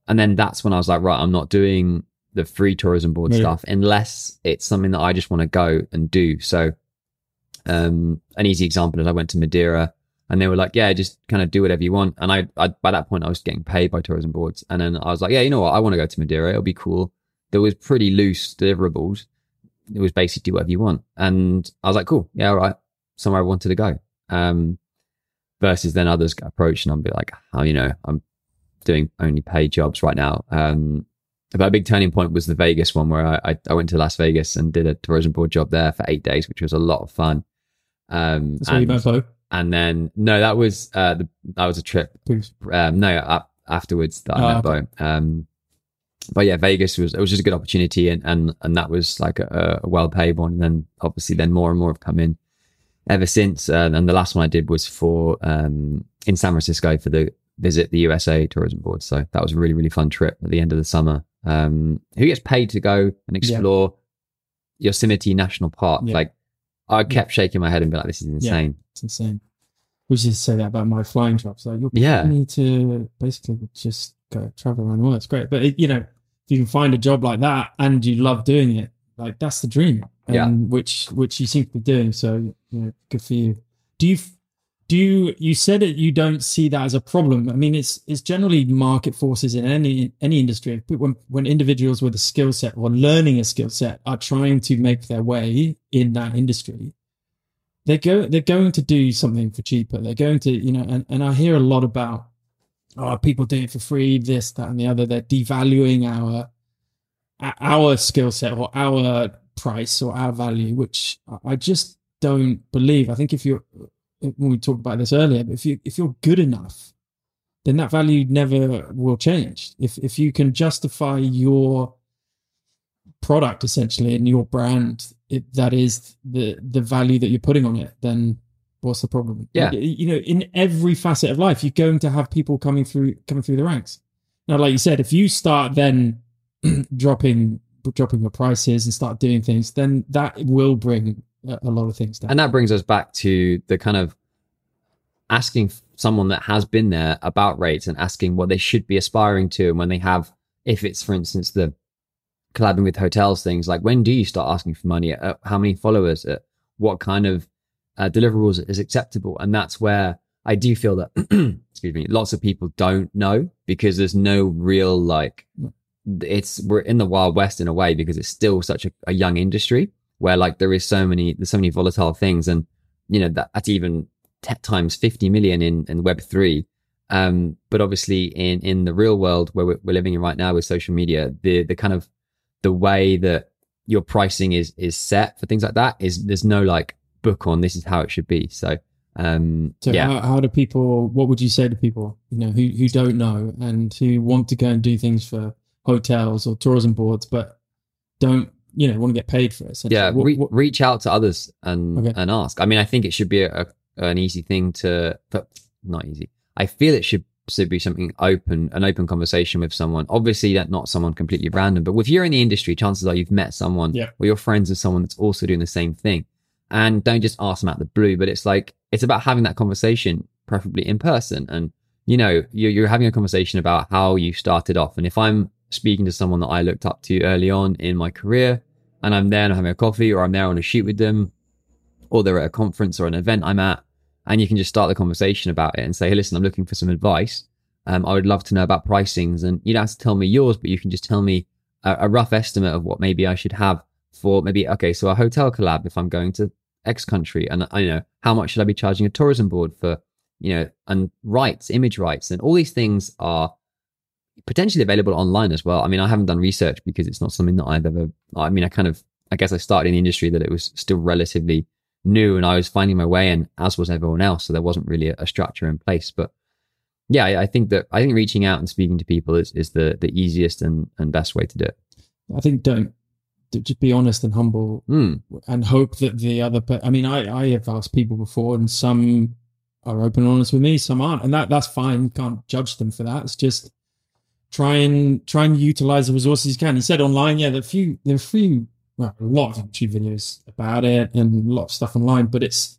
And then that's when I was like, right, I'm not doing the free tourism board Yeah. stuff unless it's something that I just want to go and do. So, um, an easy example is I went to Madeira and they were like, yeah, just kind of do whatever you want. And I, I, by that point, I was getting paid by tourism boards. And then I was like, yeah, you know what? I want to go to Madeira. It'll be cool. There was pretty loose deliverables. it was basically do whatever you want. And I was like, cool, yeah, all right, somewhere I wanted to go. Um, versus then others approach and I'll be like, oh, you know, I'm doing only paid jobs right now. Um, but a big turning point was the Vegas one where I, I, I went to Las Vegas and did a tourism board job there for eight days, which was a lot of fun. Um, That's where you and, met Bo. and then no, that was uh, the, that was a trip um, no, up afterwards that I Oh, met okay. Bo. Um, but yeah, Vegas was it was just a good opportunity, and and and that was like a, a well paid one. And then obviously, then more and more have come in ever since. Uh, and the last one I did was for um, in San Francisco for the visit the USA Tourism Board. So that was a really really fun trip at the end of the summer. Um, who gets paid to go and explore Yosemite National Park? Yeah. Like I kept shaking my head and be like, "This is insane." It's insane. We to say that about my flying jobs. Like, you're Yeah. me to basically just go travel around the world. It's great. But, it, you know, if you can find a job like that and you love doing it, like that's the dream. Yeah. which, which you seem to be doing. So, you know, good for you. Do you, do you, you said that you don't see that as a problem. I mean, it's, it's generally market forces in any, any industry. When, when individuals with a skill set or learning a skill set are trying to make their way in that industry, they're go they're going to do something for cheaper. They're going to, you know, and, and I hear a lot about oh people doing it for free, this, that, and the other. They're devaluing our our skill set or our price or our value, which I just don't believe. I think if you're when we talked about this earlier, but if you if you're good enough, then that value never will change. If if you can justify your product essentially and your brand it, that is the the value that you're putting on it then what's the problem Yeah. You know in every facet of life you're going to have people coming through coming through the ranks now like you said if you start then dropping dropping your prices and start doing things then that will bring a, lot of things down And that brings us back to the kind of asking someone that has been there about rates and asking what they should be aspiring to. And when they have, if it's, for instance, the collabing with hotels things, like when do you start asking for money? Uh, how many followers? Uh, what kind of uh, deliverables is acceptable? And that's where I do feel that, excuse me, lots of people don't know because there's no real like, it's, we're in the Wild West in a way because it's still such a, a young industry where like there is so many there's so many volatile things and you know that that's even 10 times 50 million in in web 3 um but obviously in in the real world where we're, we're living in right now with social media the the kind of the way that your pricing is is set for things like that is there's no like book on this is how it should be. So um so yeah. how, how do people what would you say to people you know who, who don't know and who want to go and do things for hotels or tourism boards but don't you know want to get paid for it essentially? yeah What- re- what- reach out to others and Okay. and ask i mean i think it should be a, a an easy thing to but not easy i feel it should should be something open an open conversation with someone obviously that not someone completely random but if you're in the industry chances are you've met someone Yeah. or you're friends with someone that's also doing the same thing and don't just ask them out the blue but it's like it's about having that conversation preferably in person and you know you're, you're having a conversation about how you started off and if i'm speaking to someone that i looked up to early on in my career and i'm there and i'm having a coffee or i'm there on a shoot with them or they're at a conference or an event i'm at and you can just start the conversation about it and say hey listen i'm looking for some advice. Um, i would love to know about pricings and you don't have to tell me yours but you can just tell me a, a rough estimate of what maybe i should have for maybe okay so a hotel collab if i'm going to x country and i you know how much should i be charging a tourism board for? You know and rights image rights and all these things are potentially available online as well. I mean i haven't done research because it's not something that i've ever i mean i kind of i guess i started in the industry that it was still relatively new and i was finding my way and as was everyone else. So there wasn't really a, structure in place. But yeah I, I think that i think reaching out and speaking to people is, is the the easiest and, and best way to do it. I think don't just be honest and humble mm, and hope that the other i mean i i have asked people before and some are open and honest with me some aren't. And that that's fine. Can't judge them for that. It's just try and try and utilize the resources you can. He said online yeah there are a few there are a few well a lot of youtube videos about it and a lot of stuff online but it's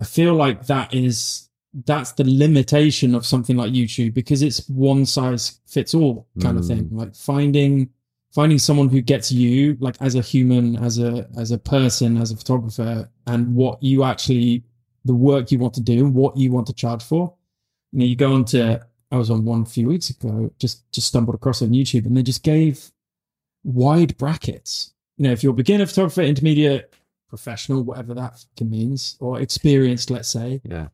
i feel like that is that's the limitation of something like youtube because it's one size fits all kind of thing. Mm. Like finding finding someone who gets you like as a human as a as a person as a photographer and what you actually the work you want to do what you want to charge for. You know you go on to i was on one a few weeks ago just just stumbled across it on youtube and they just gave wide brackets you know, if you're a beginner photographer, intermediate, professional, whatever that means, or experienced, let's say, Yeah.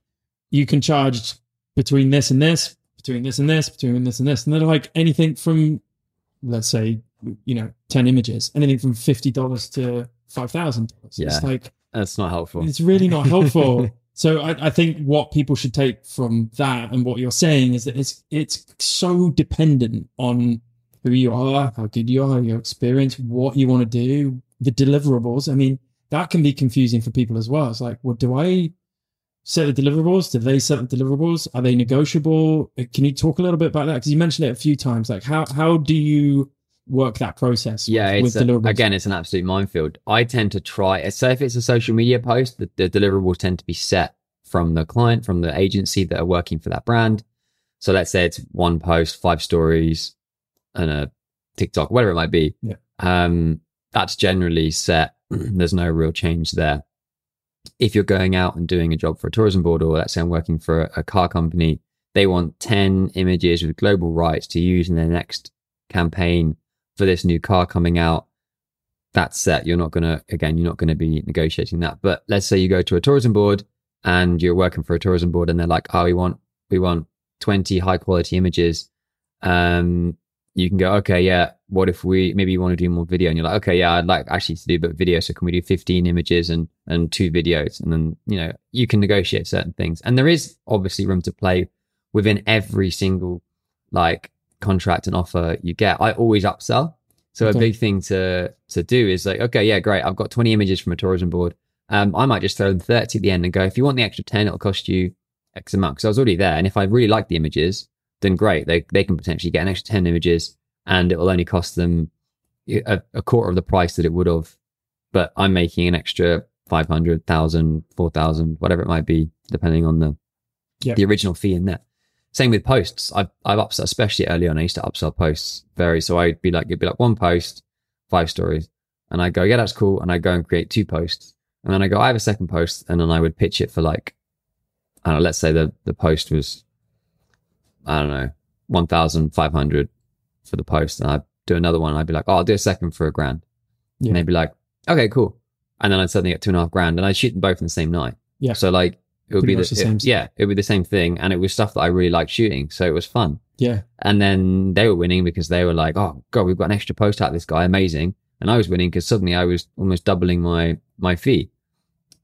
you can charge between this and this, between this and this, between this and this. And they're like anything from, let's say, you know, 10 images, anything from $50 to $5,000. Yeah. It's like, That's not helpful. it's really not helpful. so I, I think what people should take from that and what you're saying is that it's it's so dependent on who you are, how good you are, your experience, what you want to do, the deliverables. I mean, that can be confusing for people as well. It's like, well, do I set the deliverables? Do they set the deliverables? Are they negotiable? Can you talk a little bit about that? Because you mentioned it a few times. Like, how how do you work that process? Yeah, with, it's with a- again, it's an absolute minefield. I tend to try. So if it's a social media post, the, the deliverables tend to be set from the client, from the agency that are working for that brand. So let's say it's one post, five stories, and a TikTok, whatever it might be. Yeah. Um, that's generally set. There's no real change there. If you're going out and doing a job for a tourism board, or let's say I'm working for a, a car company, they want 10 images with global rights to use in their next campaign for this new car coming out. That's set. You're not going to, again, you're not going to be negotiating that. But let's say you go to a tourism board and you're working for a tourism board and they're like, oh, we want, we want 20 high quality images. Um, you can go, okay, yeah. What if we maybe you want to do more video? And you're like, okay, yeah, I'd like actually to do a bit video. So can we do 15 images and and two videos? And then you know you can negotiate certain things. And there is obviously room to play within every single like contract and offer you get. I always upsell. So Okay. a big thing to to do is like, okay, yeah, great. I've got 20 images from a tourism board. Um, I might just throw in 30 at the end and go, if you want the extra 10, it'll cost you X amount. Because I was already there. And if I really like the images, then great. They they can potentially get an extra 10 images and it will only cost them a, a quarter of the price that it would have. But I'm making an extra 500,000, 4,000, whatever it might be, depending on the Yeah. the original fee in there. Same with posts. I've I've upsell, especially early on. I used to upsell posts very. So I'd be like, it'd be like one post, five stories, and I go, yeah, that's cool, and I go and create two posts, and then I go, I have a second post, and then I would pitch it for like, I don't know, let's say the the post was, I don't know, one thousand five hundred for the post, and I'd do another one. I'd be like, oh, I'll do a second for a grand, Yeah. and they'd be like, okay, cool, and then I'd suddenly get two and a half grand, and I'd shoot them both in the same night. Yeah. So like. It would Pretty be the, the same stuff. yeah, it would be the same thing, and it was stuff that I really liked shooting, so it was fun. Yeah. And then they were winning because they were like, "Oh God, we've got an extra post out of this guy, amazing!" And I was winning because suddenly I was almost doubling my my fee.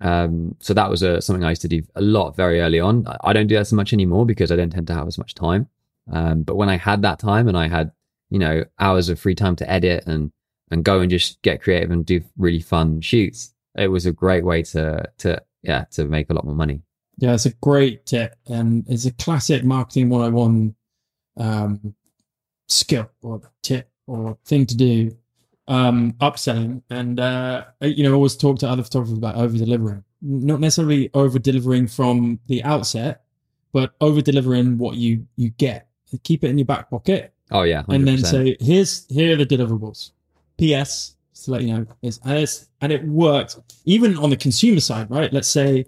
Um, so that was a, something I used to do a lot very early on. I- I don't do that so much anymore because I don't tend to have as much time. Um, but when I had that time and I had, you know, hours of free time to edit and and go and just get creative and do really fun shoots, it was a great way to to yeah to make a lot more money. Yeah, it's a great tip, and it's a classic marketing 101 um, skill or tip or thing to do. Um, upselling, and uh, you know, I always talk to other photographers about over delivering. Not necessarily over delivering from the outset, but over delivering what you you get. Keep it in your back pocket, Oh yeah, 100%. and then say, "Here's here are the deliverables." P.S. To let you know, is and, it's, and it works even on the consumer side, right? Let's say,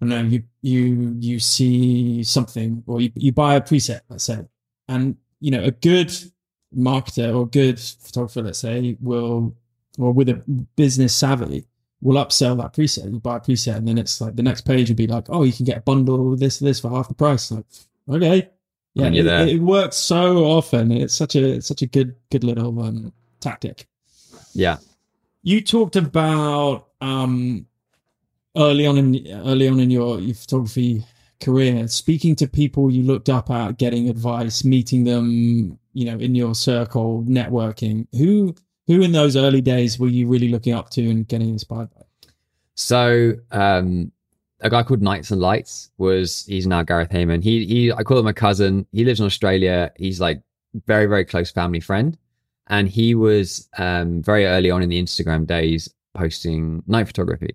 I don't know, you you you see something or you, you buy a preset, let's say, and you know a good marketer or good photographer, let's say, will or with a business savvy will upsell that preset. You buy a preset, and then it's like the next page would be like, oh, you can get a bundle of this this for half the price. Like, okay, yeah, you're it, it works so often. It's such a it's such a good good little um, tactic. yeah, You talked about um, early on in early on in your, your photography career, speaking to people you looked up at, getting advice, meeting them, you know, in your circle, networking. Who who in those early days were you really looking up to and getting inspired by? So um, a guy called Knights and Lights was he's now Gareth Heyman. He he I call him a cousin. He lives in Australia. He's like very very close family friend, and he was um, very early on in the Instagram days posting night photography,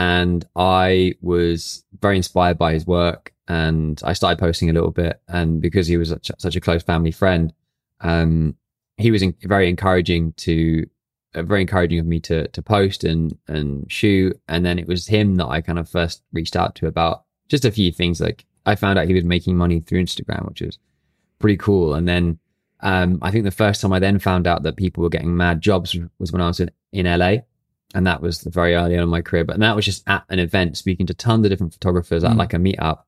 and I was very inspired by his work. And I started posting a little bit, and because he was such, such a close family friend, um, he was in, very encouraging to uh, very encouraging of me to to post and and shoot and then it was him that I kind of first reached out to about just a few things like I found out he was making money through Instagram which was pretty cool and then Um, I think the first time I then found out that people were getting mad jobs was when I was in, in LA. And that was very early on in my career. But that was just at an event, speaking to tons of different photographers at Mm. like a meetup.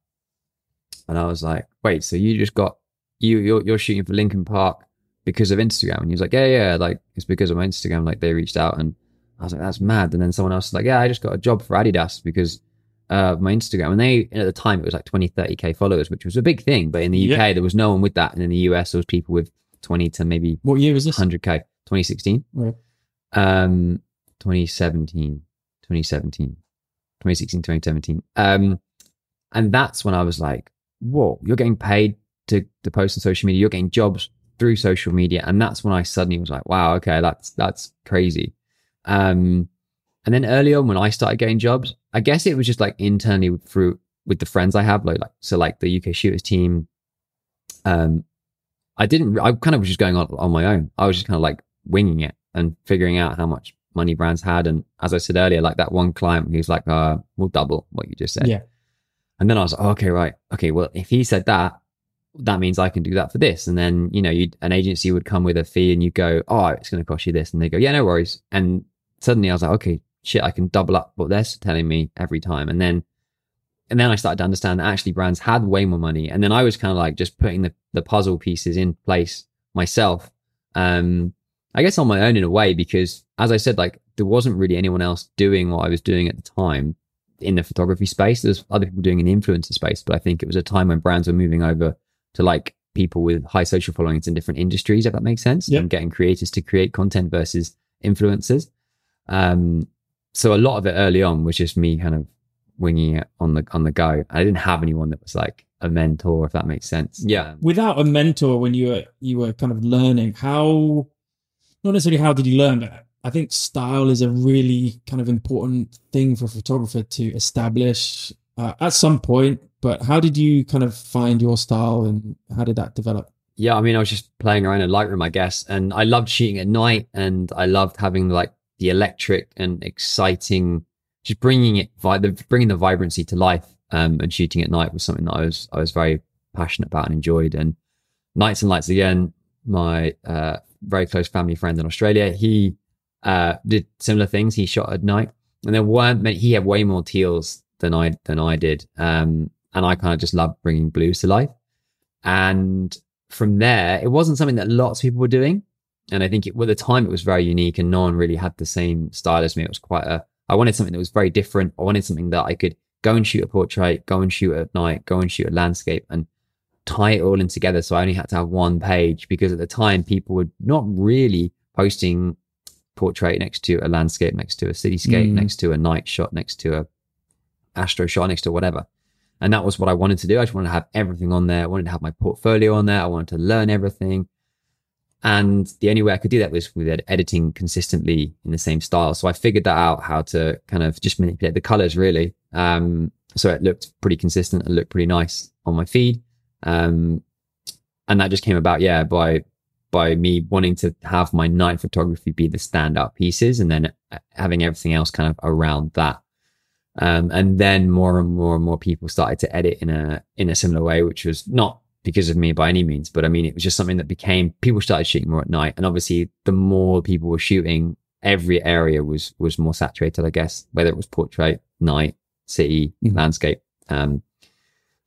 And I was like, wait, so you just got, you, you're, you're shooting for Linkin Park because of Instagram? And he was like, yeah, yeah, like it's because of my Instagram. Like they reached out and I was like, that's mad. And then someone else was like, yeah, I just got a job for Adidas because uh, of my Instagram. And they, at the time, it was like 20, 30K followers, which was a big thing. But in the UK, Yeah. there was no one with that. And in the US, there was people with 20 to maybe What year was this? 100K. 2016, Right. um, 2017, 2017, 2016, 2017. Um, and that's when I was like, whoa, you're getting paid to, to post on social media. You're getting jobs through social media. And that's when I suddenly was like, wow, okay, that's, that's crazy. Um, and then early on when I started getting jobs, I guess it was just like internally through with the friends I have, like, like so like the UK shooters team. Um, I didn't. I kind of was just going on on my own. I was just kind of like winging it and figuring out how much money brands had. And as I said earlier, like that one client, who's like, "Uh, we'll double what you just said." Yeah. And then I was like, oh, "Okay, right, okay. Well, if he said that, that means I can do that for this." And then you know, an agency would come with a fee, and you go, "Oh, it's going to cost you this," and they go, "Yeah, no worries." And suddenly I was like, "Okay, shit, I can double up what they're telling me every time." And then and then I started to understand that actually brands had way more money. And then I was kind of like just putting the, the puzzle pieces in place myself. Um, I guess on my own in a way, because as I said, like there wasn't really anyone else doing what I was doing at the time in the photography space. There's other people doing in the influencer space, but I think it was a time when brands were moving over to like people with high social followings in different industries, if that makes sense, Yep. and getting creators to create content versus influencers. Um, so a lot of it early on was just me kind of winging it on the on the go. I didn't have anyone that was like a mentor, if that makes sense. Yeah. Without a mentor, when you were you were kind of learning, how not necessarily how did you learn, but I think style is a really kind of important thing for a photographer to establish uh, at some point. But how did you kind of find your style, and how did that develop? Yeah, I mean, I was just playing around in Lightroom, I guess, and I loved shooting at night, and I loved having like the electric and exciting, just bringing it, bringing the vibrancy to life. Um, and shooting at night was something that I was I was very passionate about and enjoyed. And Nights and Lights again, my uh, very close family friend in Australia, he uh, did similar things. He shot at night, and there weren't many. He had way more teals than I than I did, um, and I kind of just loved bringing blues to life. And from there, it wasn't something that lots of people were doing. And I think it, at the time it was very unique and no one really had the same style as me. It was quite a, I wanted something that was very different. I wanted something that I could go and shoot a portrait, go and shoot at night, go and shoot a landscape and tie it all in together. So I only had to have one page because at the time people were not really posting portrait next to a landscape, next to a cityscape, Mm. next to a night shot, next to a astro shot, next to whatever. And that was what I wanted to do. I just wanted to have everything on there. I wanted to have my portfolio on there. I wanted to learn everything. And the only way I could do that was with editing consistently in the same style. So I figured that out how to kind of just manipulate the colors really. Um, so it looked pretty consistent and looked pretty nice on my feed. Um, and that just came about, yeah, by, by me wanting to have my night photography be the standout pieces and then uh, having everything else kind of around that. Um, and then more and more and more people started to edit in a, in a similar way, which was not because of me by any means, but I mean, it was just something that became, people started shooting more at night. And obviously the more people were shooting, every area was, was more saturated, I guess, whether it was portrait, night, city, Mhm. landscape. Um,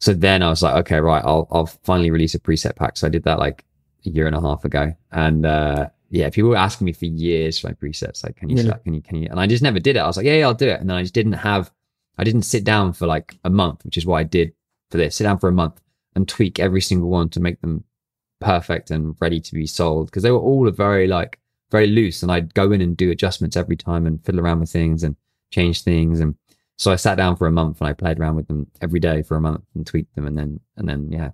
so then I was like, okay, right, I'll, I'll finally release a preset pack. So I did that like a year and a half ago. And, uh, yeah, people were asking me for years for my presets, like, can you, start, can you, can you, and I just never did it. I was like, yeah, yeah, I'll do it. And then I just didn't have, I didn't sit down for like a month, which is what I did for this, sit down for a month and tweak every single one to make them perfect and ready to be sold. Cause they were all very like, very loose and I'd go in and do adjustments every time and fiddle around with things and change things. And so I sat down for a month and I played around with them every day for a month and tweaked them. And then, and then, yeah,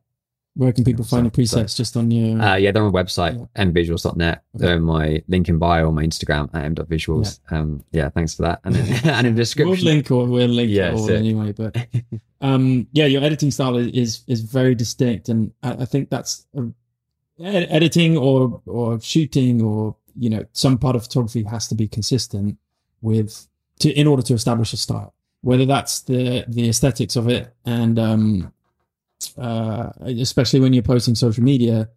Where can people find the So- presets? Just on your uh, yeah, they're on my website, Yeah. mvisuals.net. Okay. They're in my link in bio on my Instagram at m.visuals. Um, yeah, thanks for that. And then, and in the We'll description. link or we'll link Yeah, it all anyway. But um, yeah, your editing style is is, very distinct, and I, I think that's uh ed- editing or or shooting or you know some part of photography has to be consistent with to in order to establish a style. Whether that's the the aesthetics of it, and um, uh, especially when you're posting social media,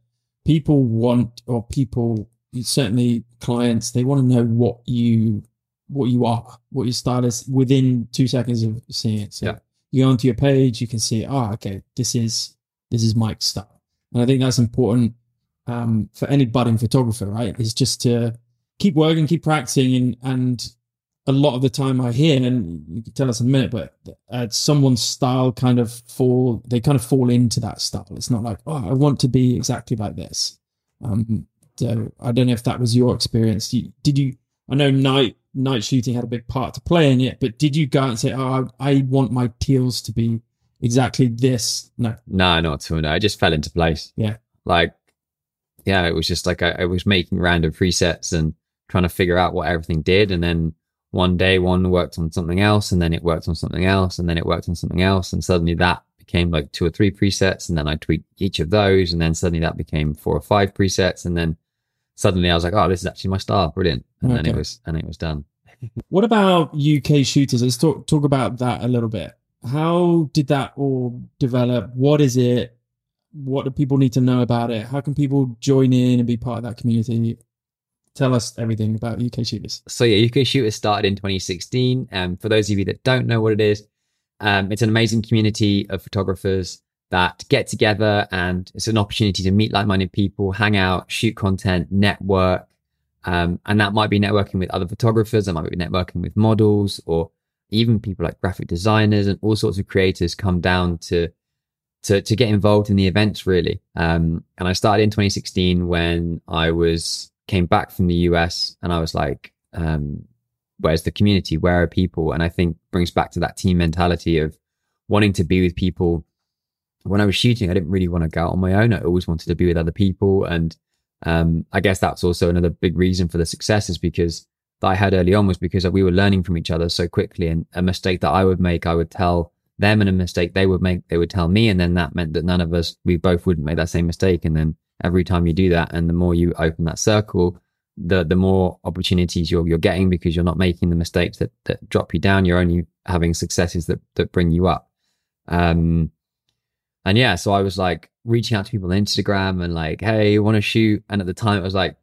people want or people certainly clients they want to know what you what you are what your style is within two seconds of seeing it. So Yeah. you go onto your page you can see oh okay this is this is mike's style. And i think that's important um, for any budding photographer right? Is just to keep working keep practicing and and a lot of the time i hear and you can tell us in a minute but uh, someone's style kind of fall they kind of fall into that style it's not like oh i want to be exactly like this um so i don't know if that was your experience you, did you i know night night shooting had a big part to play in it but did you go out and say oh i, I want my teals to be exactly this no No, not at all. No, it just fell into place. Yeah. Like, yeah, it was just like I, I was making random presets and trying to figure out what everything did. And then one day one worked on something else and then it worked on something else and then it worked on something else. And suddenly that became like two or three presets. And then I tweaked each of those. And then suddenly that became four or five presets. And then suddenly I was like, oh, this is actually my style. Brilliant. And then it was, and it was done. What about UK shooters? Let's talk talk about that a little bit. How did that all develop? What is it? What do people need to know about it? How can people join in and be part of that community? Tell us everything about UK shooters. so yeah, UK Shooters started in 2016. Um, for those of you that don't know what it is, um, it's an amazing community of photographers that get together and it's an opportunity to meet like-minded people, hang out, shoot content, network. Um, and that might be networking with other photographers, that might be networking with models or even people like graphic designers and all sorts of creators come down to to to get involved in the events really. Um, and I started in 2016 when I was came back from the US and I was like, um, where's the community? Where are people? And I think brings back to that team mentality of wanting to be with people. When I was shooting, I didn't really want to go out on my own. I always wanted to be with other people. And um, I guess that's also another big reason for the success is because that I had early on was because we were learning from each other so quickly. And a mistake that I would make, I would tell them, and a mistake they would make, they would tell me. And then that meant that none of us, we both wouldn't make that same mistake. And then every time you do that, and the more you open that circle, the the more opportunities you're you're getting because you're not making the mistakes that that drop you down. You're only having successes that that bring you up. Um, and yeah, so I was like reaching out to people on Instagram and like, hey, you want to shoot? And at the time, it was like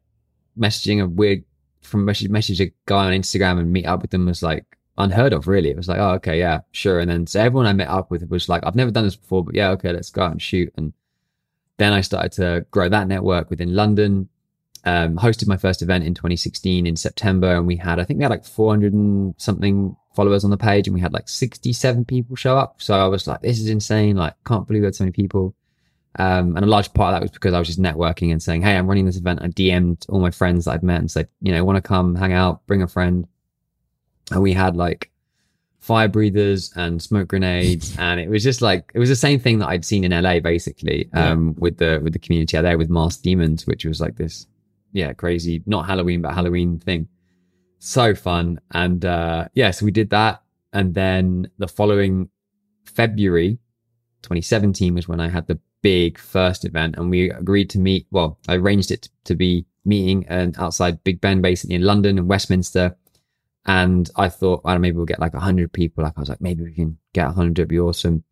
messaging a weird from message message a guy on Instagram and meet up with them was like unheard of. Really, it was like, oh, okay, yeah, sure. And then so everyone I met up with was like, I've never done this before, but yeah, okay, let's go out and shoot. And then I started to grow that network within London. Um, hosted my first event in 2016 in September, and we had, I think we had like 400 and something followers on the page, and we had like 67 people show up. So I was like, this is insane. Like, can't believe we had so many people. Um, and a large part of that was because I was just networking and saying, hey, I'm running this event. I DM'd all my friends that I'd met and said, you know, want to come hang out, bring a friend. And we had like fire breathers and smoke grenades. And it was just like it was the same thing that I'd seen in LA basically um with the with the community out there with masked demons which was like this yeah crazy not Halloween but Halloween thing. So fun. And uh yeah so we did that. And then the following February 2017 was when I had the big first event. And we agreed to meet well I arranged it to be meeting and outside Big Ben basically in London and Westminster and I thought, I maybe we'll get like 100 people. Like, I was like, maybe we can get 100, it'd be awesome.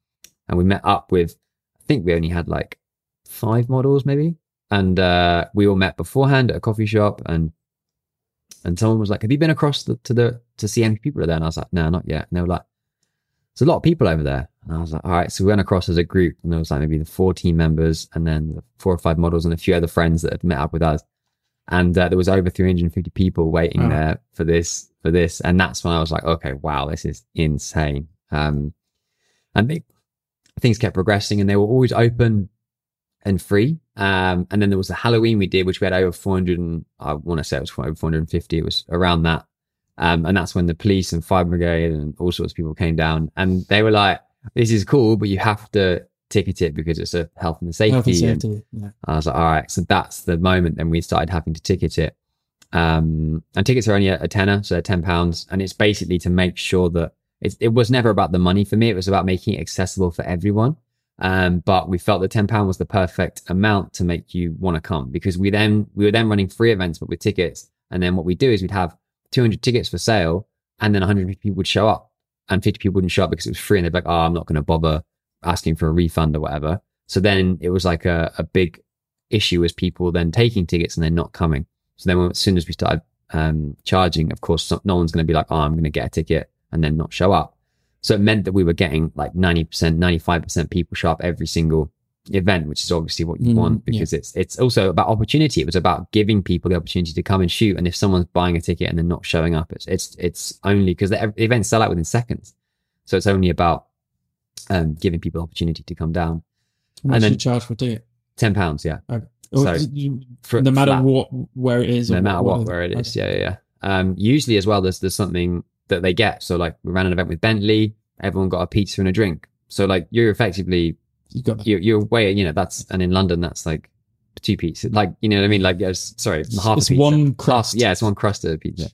And we met up with, I think we only had like five models, maybe. And uh, we all met beforehand at a coffee shop. And and someone was like, Have you been across the, to the to see any people are there? And I was like, No, not yet. And they were like, There's a lot of people over there. And I was like, All right. So we went across as a group, and there was like maybe the four team members, and then the four or five models, and a few other friends that had met up with us. And uh, there was over 350 people waiting Wow. there for this for this, and that's when I was like, okay, wow, this is insane. Um, and they, things kept progressing, and they were always open and free. Um, and then there was the Halloween we did, which we had over 400, and I want to say it was over 450. It was around that. Um, and that's when the police and fire brigade and all sorts of people came down, and they were like, "This is cool, but you have to ticket it because it's a health and safety." Health and and- Yeah. I was like, all right. So that's the moment then we started having to ticket it. Um, and tickets are only a, a tenner, so they're ten pounds, and it's basically to make sure that it, was never about the money for me. It was about making it accessible for everyone. Um, but we felt that ten pound was the perfect amount to make you want to come because we then we were then running free events but with tickets, and then what we do is we'd have two hundred tickets for sale, and then one hundred people would show up, and fifty people wouldn't show up because it was free, and they'd be like, oh, I'm not going to bother asking for a refund or whatever. So then it was like a, a big issue as people then taking tickets and then not coming. So then as soon as we started um, charging, of course, no one's going to be like, oh, I'm going to get a ticket and then not show up. So it meant that we were getting like 90%, 95% people show up every single event, which is obviously what you Mm, want yeah. because it's it's also about opportunity. It was about giving people the opportunity to come and shoot. And if someone's buying a ticket and then not showing up, it's it's it's only because the ev- events sell out within seconds. So it's only about um, giving people opportunity to come down. How much And then- you charge for doing it? Ten pounds, yeah. Or So, you- For, no matter what, where it is. no or matter what, the- where it is. okay. Yeah, yeah. Um, usually as well, there's there's something that they get. So like we ran an event with Bentley, everyone got a pizza and a drink. So like you're effectively You got you're you're way you know that's and in London that's like two pizzas. Like you know what I mean? Like yes, sorry, half it's a pizza. one Half- crust. yeah, it's one crust of pizza.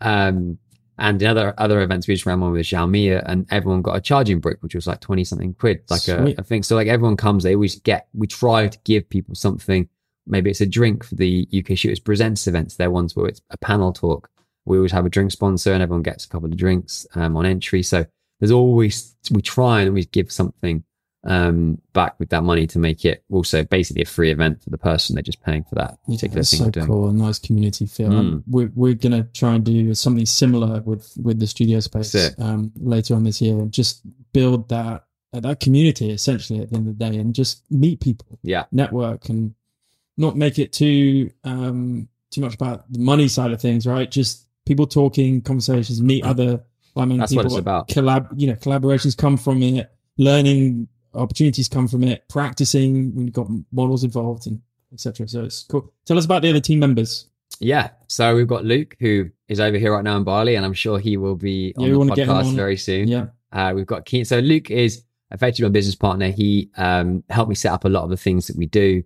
Um, and in other other events, we just ran one with Xiaomi, and everyone got a charging brick, which was like twenty something quid, like a, a thing. So like everyone comes, they always get. We try to give people something. Maybe it's a drink for the UK Shooters Presents events. They're ones where it's a panel talk. We always have a drink sponsor, and everyone gets a couple of drinks um, on entry. So there's always we try and always give something um, back with that money to make it also basically a free event for the person. They're just paying for that Yeah, particular thing so doing. cool. Nice community feel. Mm. We're we're gonna try and do something similar with with the studio space um, later on this year. and Just build that uh, that community essentially at the end of the day, and just meet people, Yeah, network, and not make it too um, too much about the money side of things. Right? Just people talking, conversations, meet other. I mean, That's people, what it's about. Collab, you know, collaborations come from it. Learning opportunities come from it. Practicing when you've got models involved and etc. So it's cool. Tell us about the other team members. Yeah. So we've got Luke, who is over here right now in Bali, and I'm sure he will be on we the podcast on. very soon. Yeah, Uh, we've got Keen. So Luke is effectively my business partner. He um, helped me set up a lot of the things that we do.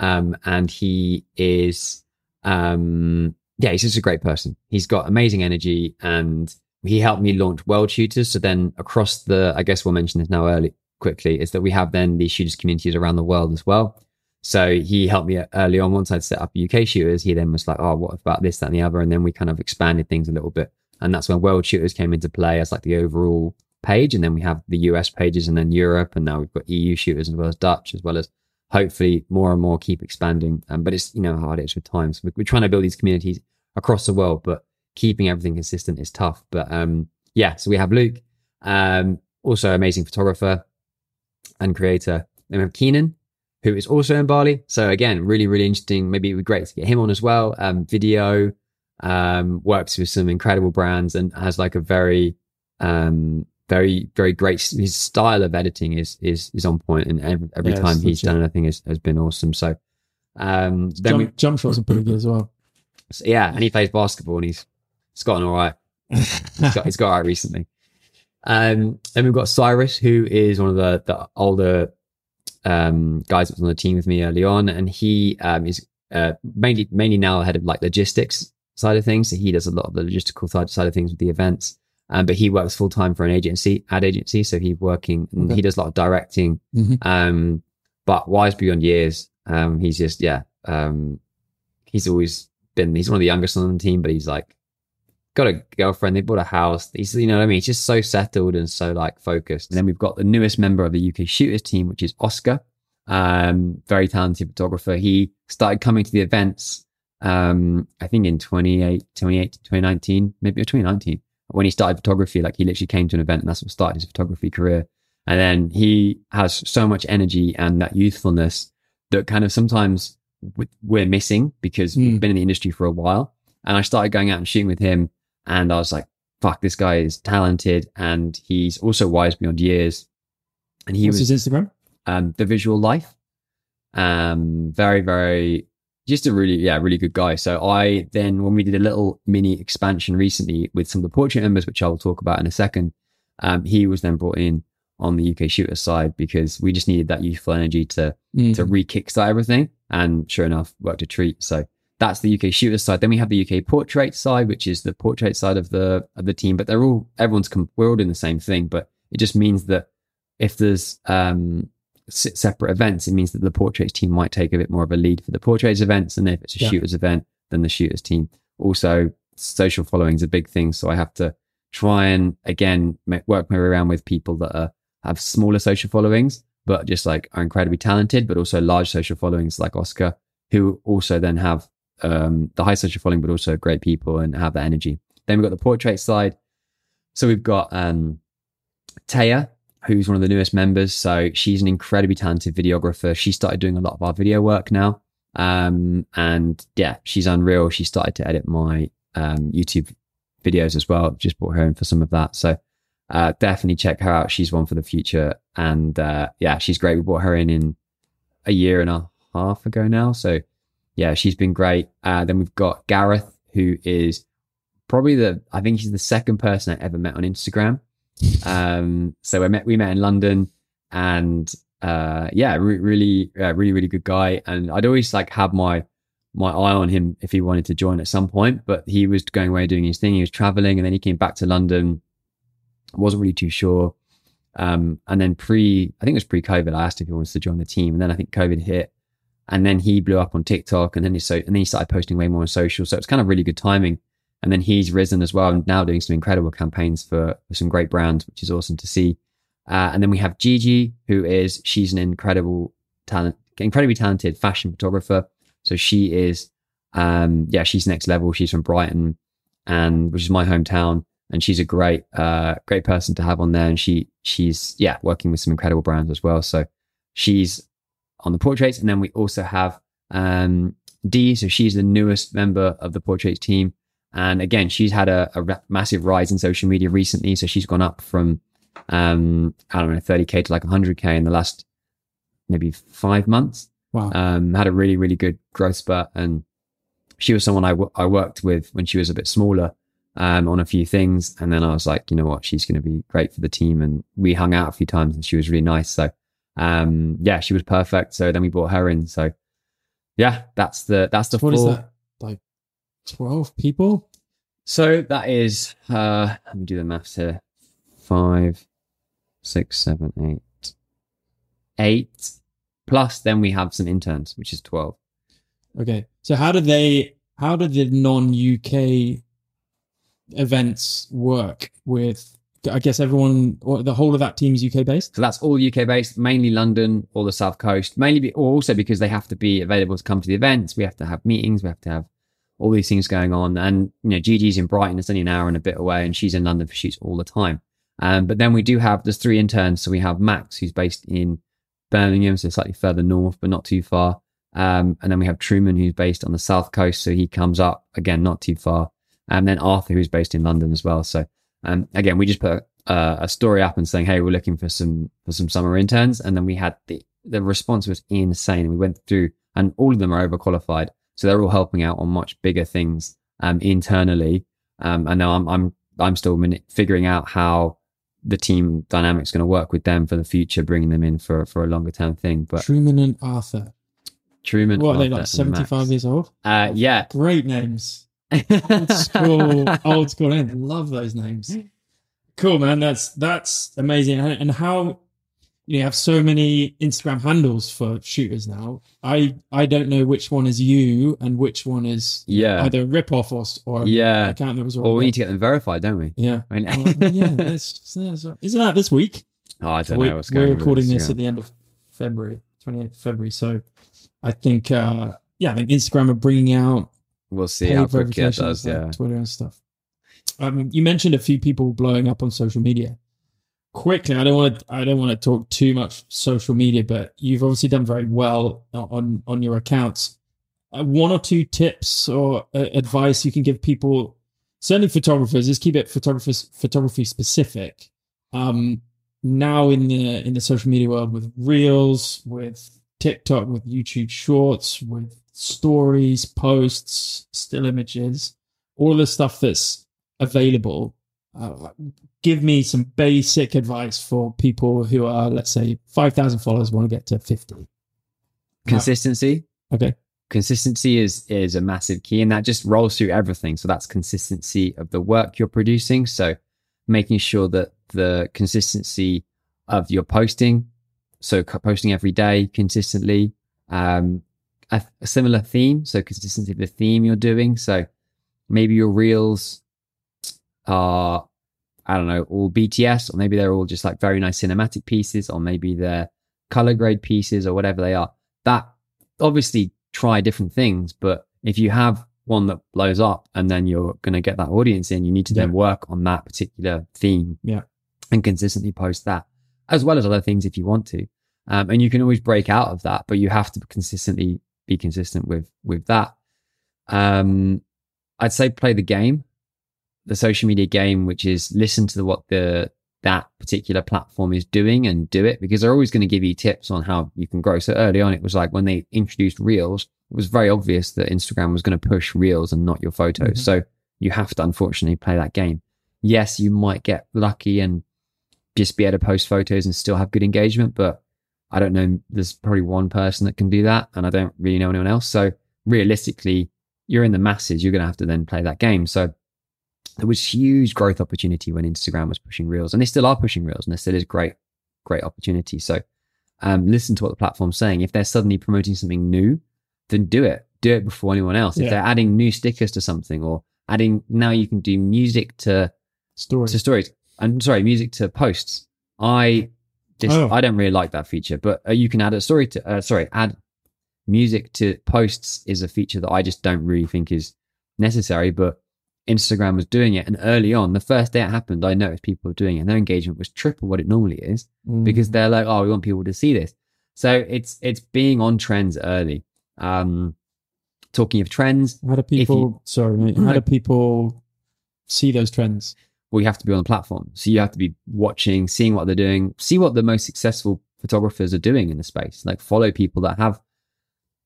Um, and he is, um, yeah, he's just a great person. He's got amazing energy and he helped me launch World Shooters. So then across the, I guess we'll mention this now early, quickly, is that we have then these shooters communities around the world as well. So he helped me early on. Once I'd set up UK shooters, he then was like, "Oh, what about this, that, and the other?" And then we kind of expanded things a little bit, and that's when World Shooters came into play as like the overall page, and then we have the US pages, and then Europe, and now we've got EU shooters as well as Dutch, as well as hopefully more and more keep expanding. Um, but it's you know hard it is with time. So we're, we're trying to build these communities across the world, but keeping everything consistent is tough. But um, yeah, so we have Luke, um, also amazing photographer and creator. Then we have Keenan, who is also in Bali. So again, really, really interesting. Maybe it would be great to get him on as well. Um, video, um, works with some incredible brands and has like a very, um, very, very great. His style of editing is is is on point, and every, every Yeah, time he's legit. done anything has, has been awesome. So, um, then jump, jump shots are pretty good as well. so, yeah, and he plays basketball, and he's he's gotten all right he's got he's got out recently. Um, then we've got Cyrus, who is one of the the older um guys that was on the team with me early on, and he um is uh mainly mainly now head of like logistics side of things. So he does a lot of the logistical side side of things with the events. Um, but he works full time for an agency, ad agency. So he's working Okay. he does a lot of directing. Mhm. Um, but wise beyond years. Um, he's just yeah. Um, he's always been. He's one of the youngest on the team, but he's like got a girlfriend. They bought a house. He's, you know what I mean? He's just so settled and so like focused. And then we've got the newest member of the UK shooters team, which is Oscar. Um, very talented photographer. He started coming to the events, um, I think in 28, 28, 2019, maybe 2019, when he started photography. Like he literally came to an event and that's what started his photography career. And then he has so much energy and that youthfulness that kind of sometimes we're missing because Mm. we've been in the industry for a while. And I started going out and shooting with him and I was like, fuck, this guy is talented and he's also wise beyond years. And he What's was his Instagram? um, the visual life. Um, very, very, just a really, yeah, really good guy. So I then, when we did a little mini expansion recently with some of the portrait members, which I will talk about in a second, um, he was then brought in on the UK shooter side because we just needed that youthful energy to Mm. to re-kickstart everything. And sure enough, worked a treat. So that's the UK shooter side. Then we have the UK portrait side, which is the portrait side of the of the team. But they're all everyone's com- we're all doing the same thing. But it just means that if there's um separate events, it means that the portraits team might take a bit more of a lead for the portraits events. And if it's a Yeah. shooters event, then the shooters team. Also, social following is a big thing. So I have to try and again make, work my way around with people that are have smaller social followings, but just like are incredibly talented, but also large social followings like Oscar, who also then have um, the high social following, but also great people and have that energy. Then we've got the portrait side. So we've got um, Taya, who's one of the newest members. So she's an incredibly talented videographer. She started doing a lot of our video work now. Um, and yeah, she's unreal. She started to edit my um, YouTube videos as well. Just brought her in for some of that. So uh, definitely check her out. She's one for the future. And uh, yeah, she's great. We brought her in in a year and a half ago now. So yeah, she's been great. Uh, then we've got Gareth, who is probably the, I think he's the second person I ever met on Instagram. Um, so we met, we met in London and uh, yeah, re- really, uh, really, really good guy. And I'd always like have my my eye on him if he wanted to join at some point. But he was going away doing his thing. He was traveling, and then he came back to London. wasn't really too sure. Um, and then pre, I think it was pre-COVID. I asked if he wanted to join the team, and then I think COVID hit, and then he blew up on TikTok, and then he so and then he started posting way more on social. So it's kind of really good timing. And then he's risen as well, and now doing some incredible campaigns for, for some great brands, which is awesome to see. Uh, and then we have Gigi, who is she's an incredible talent, incredibly talented fashion photographer. So she is, um, yeah, she's next level. She's from Brighton, and which is my hometown, and she's a great, uh, great person to have on there. And she she's yeah working with some incredible brands as well. So she's on the portraits, and then we also have um, Dee. So she's the newest member of the portraits team. And again, she's had a, a massive rise in social media recently. So she's gone up from um, I don't know, 30k to like 100k in the last maybe five months. Wow. Um, had a really, really good growth spurt. And she was someone I, w- I worked with when she was a bit smaller um, on a few things. And then I was like, you know what, she's going to be great for the team. And we hung out a few times and she was really nice. So, um, yeah, she was perfect. So then we brought her in. So, yeah, that's the that's the What full. that? Like 12 people? So that is, uh, let me do the maths here. Five, six, seven, eight, eight. Plus, then we have some interns, which is 12. Okay. So how do they how do the non-UK events work with I guess everyone or the whole of that team is UK based? So that's all UK based, mainly London or the South Coast, mainly be, also because they have to be available to come to the events. We have to have meetings. We have to have all these things going on. And, you know, Gigi's in Brighton. It's only an hour and a bit away and she's in London for shoots all the time. Um, but then we do have, there's three interns. So we have Max, who's based in Birmingham, so slightly further north, but not too far. Um, and then we have Truman, who's based on the South Coast. So he comes up again, not too far. And then Arthur, who's based in London as well. So, um, again, we just put uh, a story up and saying, "Hey, we're looking for some for some summer interns," and then we had the the response was insane. We went through, and all of them are overqualified, so they're all helping out on much bigger things um, internally. Um, and now I'm I'm I'm still mani- figuring out how the team dynamic's going to work with them for the future, bringing them in for for a longer term thing. But Truman and Arthur. Truman, What are they like seventy five years old? Uh, yeah, Great names. Old school old school names. Love those names. Cool man, that's that's amazing. And how you have so many Instagram handles for shooters now. I I don't know which one is you and which one is yeah, either a rip off or or yeah. account that was Well, we need to get them verified, don't we? yeah. I mean, Well, yeah, that's, that's, isn't that this week? oh, I don't we're, know what's going we're recording this Instagram. at the end of February, 28th February. So I think, uh, yeah, I think Instagram are bringing out We'll see how quickly it does. like Yeah. Twitter and stuff. Um, you mentioned a few people blowing up on social media. Quickly, I don't want to. I don't want to talk too much social media, but you've obviously done very well on on your accounts. Uh, one or two tips or uh, advice you can give people, certainly photographers, is keep it photographers photography specific. Um, now in the in the social media world with reels, with TikTok, with YouTube Shorts, with stories, posts, still images, all the stuff that's available. Uh, give me some basic advice for people who are, let's say, five thousand followers, want to get to fifty. Consistency. Okay. consistency is is a massive key and that just rolls through everything so that's consistency of the work you're producing so making sure that the consistency of your posting so posting every day consistently um a, a similar theme so consistency of the theme you're doing so maybe your reels are i don't know all bts or maybe they're all just like very nice cinematic pieces or maybe they're color grade pieces or whatever they are. That obviously try different things, but if you have one that blows up and then you're going to get that audience in, you need to then work on that particular theme. Yeah. And consistently post that as well as other things if you want to. Um, and you can always break out of that, but you have to consistently be consistent with, with that. Um, I'd say play the game, the social media game, which is listen to what the, that particular platform is doing and do it because they're always going to give you tips on how you can grow. So early on, it was like when they introduced reels, it was very obvious that Instagram was going to push reels and not your photos. Mhm. So you have to unfortunately play that game. Yes, you might get lucky and just be able to post photos and still have good engagement, but I don't know. There's probably one person that can do that, and I don't really know anyone else. So realistically, you're in the masses. You're going to have to then play that game. So there was huge growth opportunity when Instagram was pushing reels, and they still are pushing reels, and there still is great, great opportunity. So um, listen to what the platform's saying. If they're suddenly promoting something new, then do it. Do it before anyone else. If they're adding new stickers to something, or adding now you can do music to stories to stories. I'm sorry, music to posts. I just Oh. I don't really like that feature, but uh, you can add a story to uh, sorry add music to posts is a feature that I just don't really think is necessary. But Instagram was doing it, and early on, the first day it happened, I noticed people were doing it, and their engagement was triple what it normally is Mm. because they're like, oh, we want people to see this. So it's it's being on trends early. Um, talking of trends, how do people? sorry, mate. How do people see those trends? well, you have to be on the platform. So you have to be watching, seeing what they're doing, see what the most successful photographers are doing in the space. Like follow people that have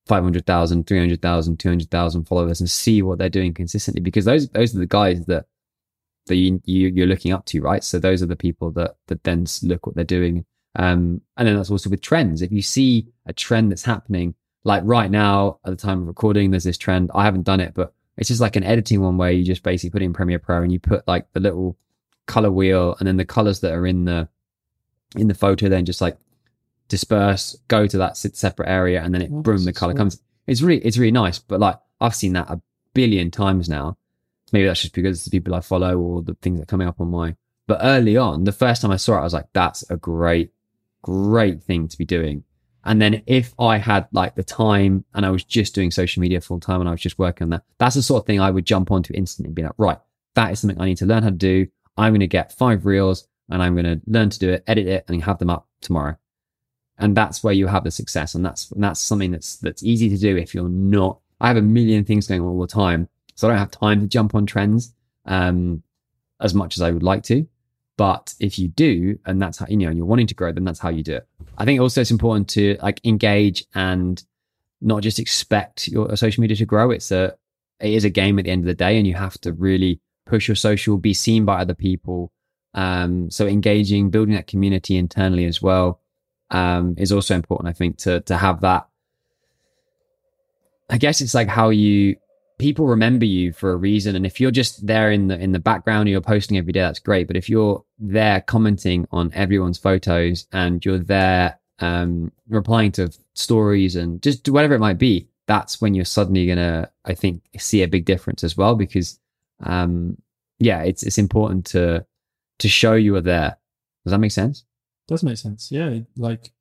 500,000, 300,000, 200,000 followers and see what they're doing consistently because those those are the guys that that you, you you're looking up to, right? So those are the people that that then look what they're doing. Um, and then that's also with trends. If you see a trend that's happening, like right now at the time of recording, there's this trend. I haven't done it, but it's just like an editing one where you just basically put in Premiere Pro and you put like the little color wheel and then the colors that are in the in the photo then just like disperse, go to that separate area, and then it Oh, boom, the color sweet. comes. It's really it's really nice. But like I've seen that a billion times now. Maybe that's just because it's the people I follow or the things that are coming up on my. But early on, the first time I saw it, I was like, "That's a great, great thing to be doing." And then if I had like the time and I was just doing social media full time and I was just working on that, that's the sort of thing I would jump onto instantly and be like, right, that is something I need to learn how to do. I'm going to get five reels and I'm going to learn to do it, edit it and have them up tomorrow. And that's where you have the success. And that's, and that's something that's, that's easy to do if you're not, I have a million things going on all the time. So I don't have time to jump on trends, um, as much as I would like to. But if you do, and that's how, you know, and you're wanting to grow, then that's how you do it. I think also it's important to like engage and not just expect your social media to grow. It's a, it is a game at the end of the day and you have to really push your social, be seen by other people. Um, so engaging, building that community internally as well, um, is also important. I think to, to have that. I guess it's like how you, people remember you for a reason. And if you're just there in the, in the background, you're posting every day, that's great. But if you're there commenting on everyone's photos and you're there, um, replying to stories and just whatever it might be, that's when you're suddenly gonna, I think, see a big difference as well. Because, um, yeah, it's it's important to to show you are there. Does that make sense? Does make sense. Yeah, like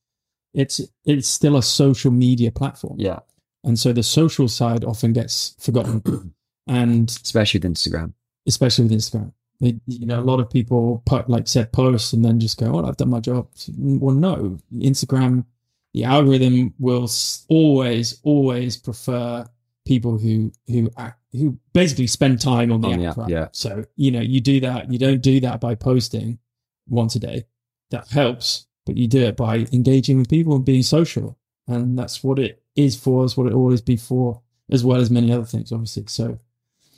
it's it's still a social media platform, Yeah, and so the social side often gets forgotten, and especially with Instagram. especially with Instagram. They, you know, a lot of people put like said posts and then just go, "Oh, I've done my job." Well, no, Instagram, the algorithm will always, always prefer people who who act, who basically spend time on the On app. the app, right? yeah. So you know, you do that. You don't do that by posting once a day. That helps, but you do it by engaging with people and being social, and that's what it is for. Is what it always be for, as well as many other things, obviously. So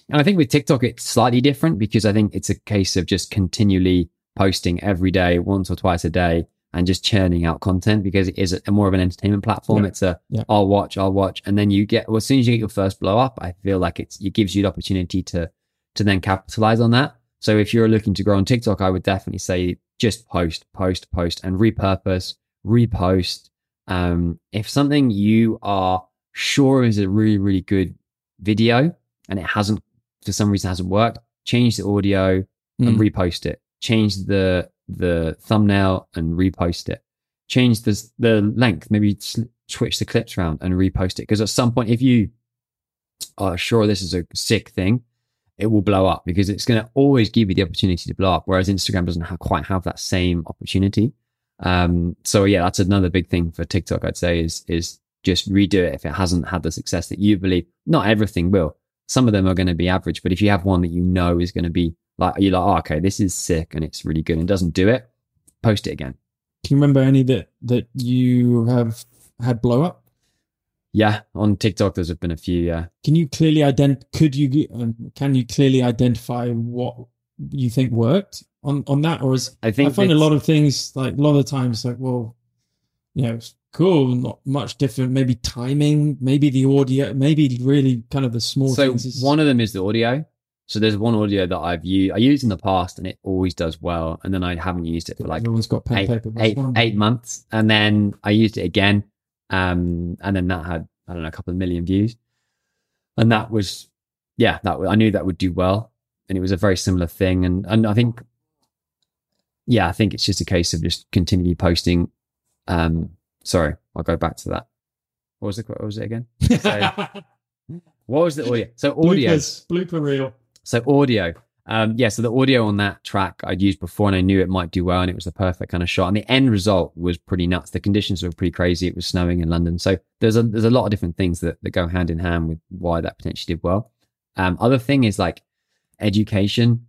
And I think with TikTok, it's slightly different because I think it's a case of just continually posting every day, once or twice a day, and just churning out content because it is a, more of an entertainment platform. Yeah. It's a Yeah. will watch, I'll watch, and then you get well, as soon as you get your first blow up, I feel like it's it gives you the opportunity to to then capitalize on that. So if you're looking to grow on TikTok, I would definitely say just post, post, post, and repurpose, repost. Um, if something you are sure is a really really good video and it hasn't for some reason hasn't worked, change the audio and Mm. repost it. Change the the thumbnail and repost it. change the the length, maybe switch the clips around and repost it. Because at some point, if you are sure this is a sick thing, it will blow up because it's going to always give you the opportunity to blow up. Whereas Instagram doesn't have, quite have that same opportunity. Um, so yeah, that's another big thing for TikTok. I'd say is is just redo it if it hasn't had the success that you believe. Not everything will. Some of them are going to be average, but if you have one that you know is going to be like you're like, oh, okay, this is sick and it's really good and doesn't do it, post it again. Can you remember any that that you have had blow up? Yeah, on TikTok, there's been a few. Yeah, Can you clearly ident? Could you um, can you clearly identify what you think worked on on that, or is I think I find a lot of things like a lot of the times like well, you know, it's cool, not much different. Maybe timing, maybe the audio, maybe really kind of the small so is- one of them is the audio. So there's one audio that I've used. I used in the past, and it always does well. And then I haven't used it for like everyone's got pen eight, paper. eight, eight months, and then I used it again, um, and then that had I don't know a couple of million views, and that was yeah that I knew that would do well, and it was a very similar thing, and and I think yeah I think it's just a case of just continually posting. Um, sorry, I'll go back to that. What was the what was it again? What was the audio? So audio. Bloopers, blooper reel. So audio. Um, yeah, so the audio on that track I'd used before and I knew it might do well and it was the perfect kind of shot. And the end result was pretty nuts. The conditions were pretty crazy. It was snowing in London. So there's a there's a lot of different things that, that go hand in hand with why that potentially did well. Um, other thing is like education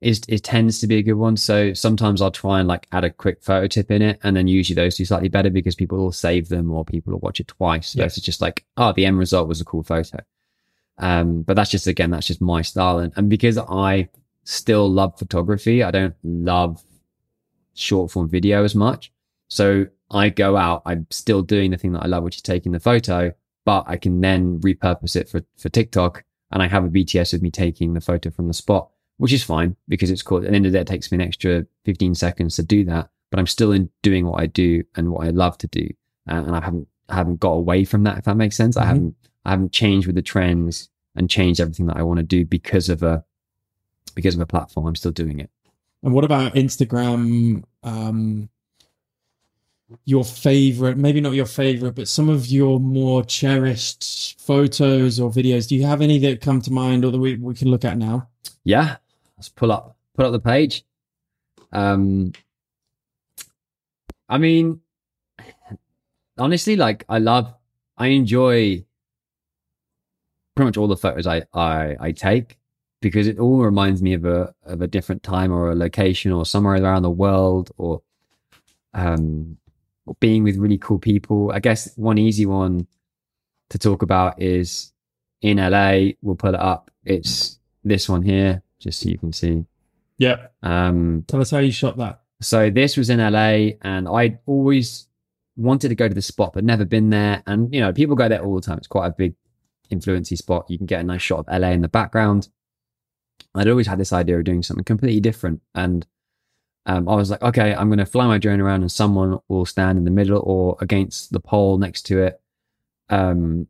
is it tends to be a good one. So sometimes I'll try and like add a quick photo tip in it, and then usually those do slightly better because people will save them or people will watch it twice. Yeah. it's just like, oh, the end result was a cool photo. Um, but that's just again, that's just my style, and and because I still love photography, I don't love short form video as much. So I go out, I'm still doing the thing that I love, which is taking the photo, but I can then repurpose it for for TikTok, and I have a BTS of me taking the photo from the spot, which is fine because it's cool. At the end of the day, it takes me an extra 15 seconds to do that, but I'm still in doing what I do and what I love to do, uh, and I haven't I haven't got away from that. If that makes sense, I Mhm. haven't I haven't changed with the trends and changed everything that I want to do because of a because of a platform. I'm still doing it. And what about Instagram? Um, your favorite, maybe not your favorite, but some of your more cherished photos or videos. Do you have any that come to mind or that we, we can look at now? Yeah, let's pull up pull up the page. Um, I mean, honestly, like I love, I enjoy pretty much all the photos I I, I take because it all reminds me of a of a different time or a location or somewhere around the world or um or being with really cool people. I guess one easy one to talk about is in LA. We'll put it up. It's this one here, just so you can see. Yeah. Um, Tell us how you shot that. so this was in LA, and I'd always wanted to go to the spot, but never been there. And you know, people go there all the time. It's quite a big, influency spot. You can get a nice shot of LA in the background. I'd always had this idea of doing something completely different, and um, I was like, okay, I'm going to fly my drone around, and someone will stand in the middle or against the pole next to it. Um,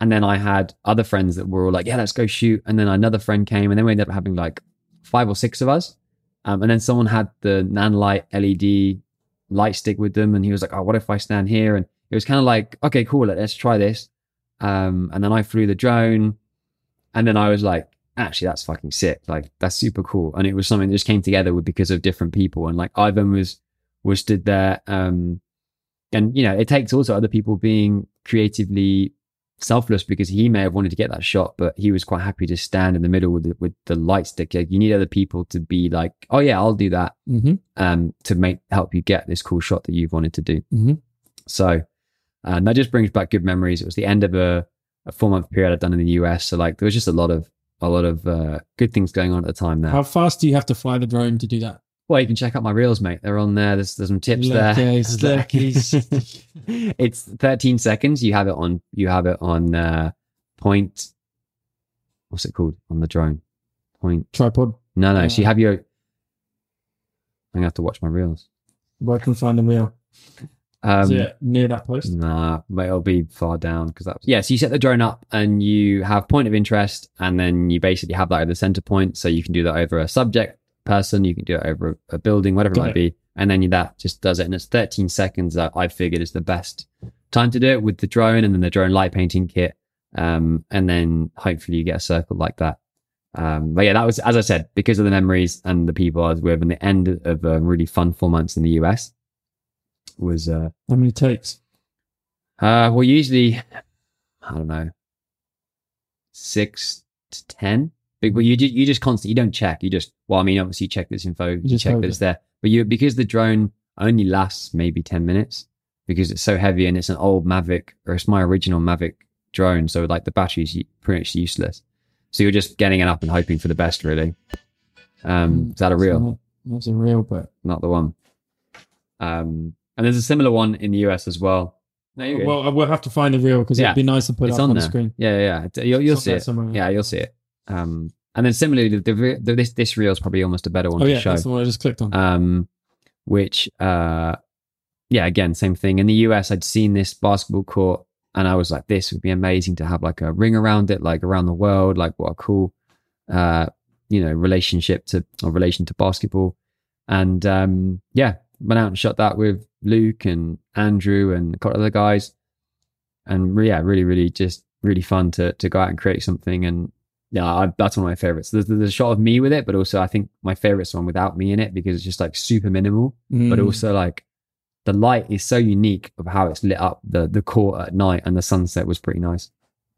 and then I had other friends that were all like, yeah, let's go shoot. And then another friend came, and then we ended up having like five or six of us. Um, and then someone had the Nanlite LED light stick with them, and he was like, "Oh, what if I stand here?" And it was kind of like, "Okay, cool, let's try this." Um, and then I flew the drone, and then I was like, "Actually, that's fucking sick! Like, that's super cool." And it was something that just came together with because of different people, and like Ivan was was stood there, um, and you know, it takes also other people being creatively selfless because he may have wanted to get that shot, but he was quite happy to stand in the middle with the, with the light stick. Like, you need other people to be like, "Oh yeah, I'll do that." Mm-hmm. um, to make help you get this cool shot that you've wanted to do. Mhm. So, and that just brings back good memories. It was the end of a, a four month period I'd done in the US, so like there was just a lot of a lot of uh, good things going on at the time there. How fast do you have to fly the drone to do that? well, you can check out my reels, mate. They're on there. There's there's some tips there. Lurkies, lurkies. it's 13 seconds. You have it on. You have it on uh, point. What's it called on the drone? Point. Tripod. No, no. so you Uh, have your. I'm gonna have to watch my reels. Where can find the wheel? Um, Is it near that post? Nah, but it'll be far down because that's yeah. So you set the drone up and you have point of interest, and then you basically have that at the center point. So you can do that over a subject person, you can do it over a, a building, whatever Got it might it. be. and then that just does it. And it's 13 seconds that I figured is the best time to do it with the drone and then the drone light painting kit. Um, and then hopefully you get a circle like that. Um, but yeah, that was, as I said, because of the memories and the people I was with and the end of a really fun four months in the US was, uh, How many takes? uh, well, usually, I don't know, six to 10. But but you, ju- you just constantly, you don't check. You just, well, I mean, obviously you check this info, you, just check that it's there. But you, because the drone only lasts maybe 10 minutes because it's so heavy and it's an old Mavic or it's my original Mavic drone. So like the battery's pretty much useless. So you're just getting it up and hoping for the best, really. Um, is that a reel? That's a reel, but Not the one. Um, and there's a similar one in the US as well. Good. well, we'll have to find the reel because Yeah. it'd be nice to put it's up on, on, the screen. Yeah, yeah, yeah. You'll, you'll see it. somewhere. Yeah, you'll see it. Um, and then similarly, the, the, the this this reel is probably almost a better one Oh to yeah, show. that's the one I just clicked on. Um, which uh, yeah, again, same thing. In the US, I'd seen this basketball court, and I was like, this would be amazing to have like a ring around it, like around the world. Like what a cool, uh, you know, relationship to or relation to basketball. And um, yeah, went out and shot that with Luke and Andrew and a couple other guys. And yeah, really, really just really fun to to go out and create something. And yeah, I, that's one of my favorites. There's, there's a shot of me with it, but also I think my favorite's one without me in it because it's just like super minimal, but Mm. also like the light is so unique of how it's lit up the the court at night and the sunset was pretty nice.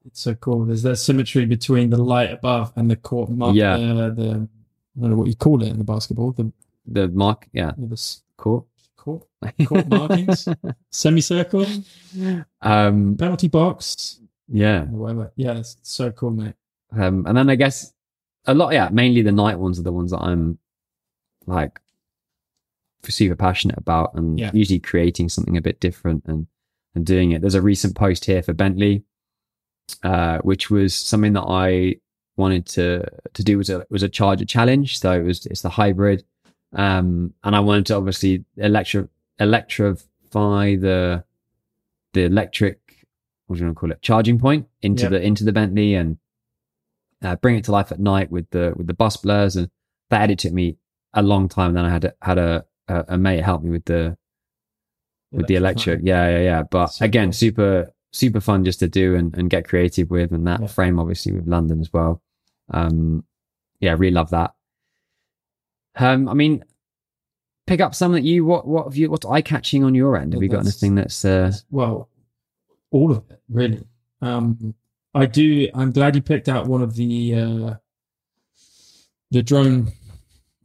It's so cool. There's that symmetry between the light above and the court mark. Yeah. Uh, the I don't know what you call it in the basketball. The, The mark, yeah, the court. court Court markings? semicircle, um, penalty box, yeah. whatever. Yeah, it's so cool, mate. Um, and then I guess a lot, yeah, mainly the night ones are the ones that I'm like super passionate about and Yeah. usually creating something a bit different and, and doing it. There's a recent post here for Bentley, uh, which was something that I wanted to, to do was a, was a charger challenge. So it was, it's the hybrid. Um, and I wanted to obviously electro, electrify the, the electric, what do you want to call it? Charging point into Yeah. the, into the Bentley and, uh, bring it to life at night with the with the bus blurs and that edit took me a long time And then i had a, had a, a a mate help me with the with the electric yeah yeah yeah but So again cool. super super fun just to do and, and get creative with and that Yeah. frame obviously with london as well um yeah I really love that um i mean pick up some that you what what have you what's eye catching on your end have you got anything that's uh Well, all of it, really. Um, I do. I'm glad you picked out one of the uh, the drone.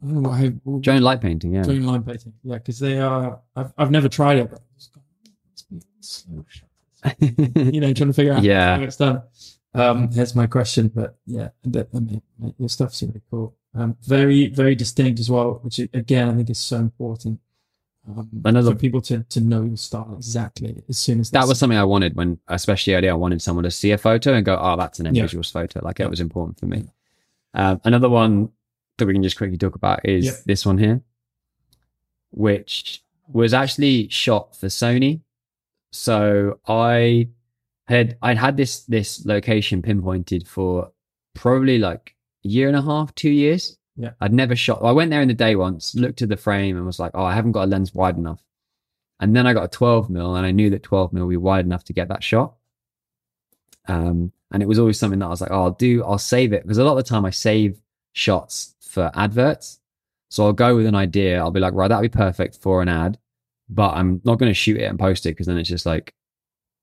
I don't know what I, drone light painting yeah drone line painting. Yeah, because they are. I've I've never tried it. But it's got- it's been slow you know, trying to figure out Yeah. how it's done. Um, that's my question, but yeah, I mean, your stuff's really cool. Um, very, very distinct as well, which again I think is so important. Um, Another- for people to to know your style exactly as soon as that was something I wanted when, especially earlier, I wanted someone to see a photo and go, "Oh, that's an end Yeah. photo." Like Yeah. it was important for me. Um, another one that we can just quickly talk about is Yeah. this one here, which was actually shot for Sony. So I had I'd had this this location pinpointed for probably like year and a half, two years. Yeah. I'd never shot. I went there in the day once, looked at the frame, and was like, "Oh, I haven't got a lens wide enough." And then I got a 12 mil, and I knew that 12 mil would be wide enough to get that shot. Um, and it was always something that I was like, "Oh, I'll do. I'll save it," because a lot of the time I save shots for adverts. So I'll go with an idea. I'll be like, "Right, that'd be perfect for an ad," but I'm not going to shoot it and post it because then it's just like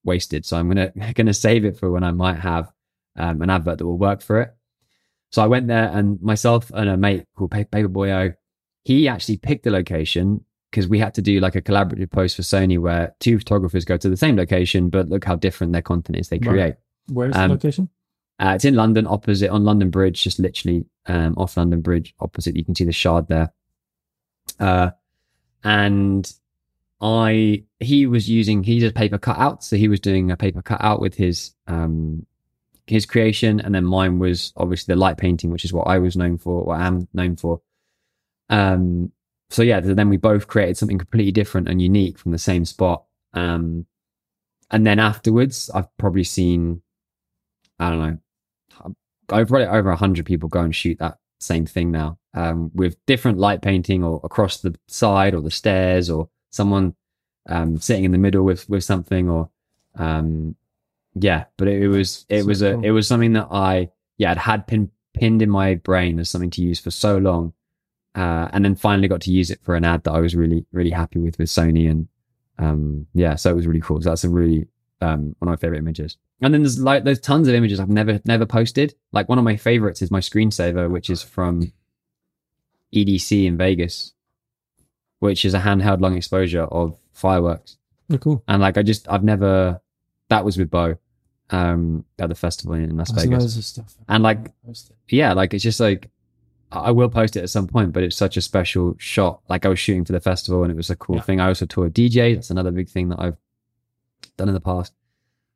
wasted. So I'm gonna gonna save it for when I might have um, an advert that will work for it. So I went there, and myself and a mate called Pa- Paperboyo, he actually picked the location because we had to do like a collaborative post for Sony where two photographers go to the same location, but look how different their content is they create. Where's Um, the location? Uh, it's in London, opposite on London Bridge, just literally um, off London Bridge, opposite. You can see the Shard there. Uh, and I, he was using, he did paper cutout, so he was doing a paper cutout with his um, his creation, and then mine was obviously the light painting, which is what I was known for, what I'm known for. Um, so yeah, then we both created something completely different and unique from the same spot. Um, and then afterwards, I've probably seen, I don't know, over probably over a hundred people go and shoot that same thing now um, with different light painting or across the side or the stairs or someone um, sitting in the middle with with something or um, yeah. But it, it was it So was a cool. it was something that I yeah had had pin, pinned in my brain as something to use for so long, uh, and then finally got to use it for an ad that I was really really happy with with Sony and um, yeah, so it was really cool. So that's a really um, one of my favorite images. And then there's like there's tons of images I've never never posted. Like one of my favorites is my screensaver, which is from EDC in Vegas, which is a handheld long exposure of fireworks. Oh, cool. And like I just I've never that was with Bo um at the festival in Las There's Vegas. loads of stuff. And like yeah, like it's just like I will post it at some point, but it's such a special shot. Like I was shooting for the festival and it was a cool Yeah. thing. I also toured DJ. That's another big thing that I've done in the past.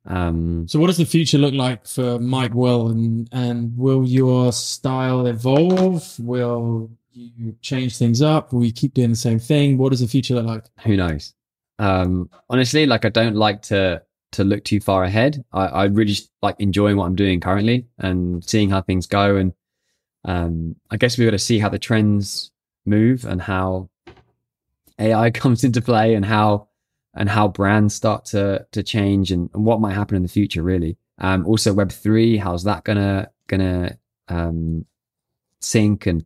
Um So, what does the future look like for Mike Will, and and will your style evolve? Will you change things up? Will you keep doing the same thing? What does the future look like? who knows? Um honestly, like I don't like to to look too far ahead. I, I really just like enjoying what I'm doing currently and seeing how things go. And um I guess we've got to see how the trends move and how AI comes into play and how and how brands start to to change and, and what might happen in the future really. Um also web 3 how's that gonna gonna um sync? And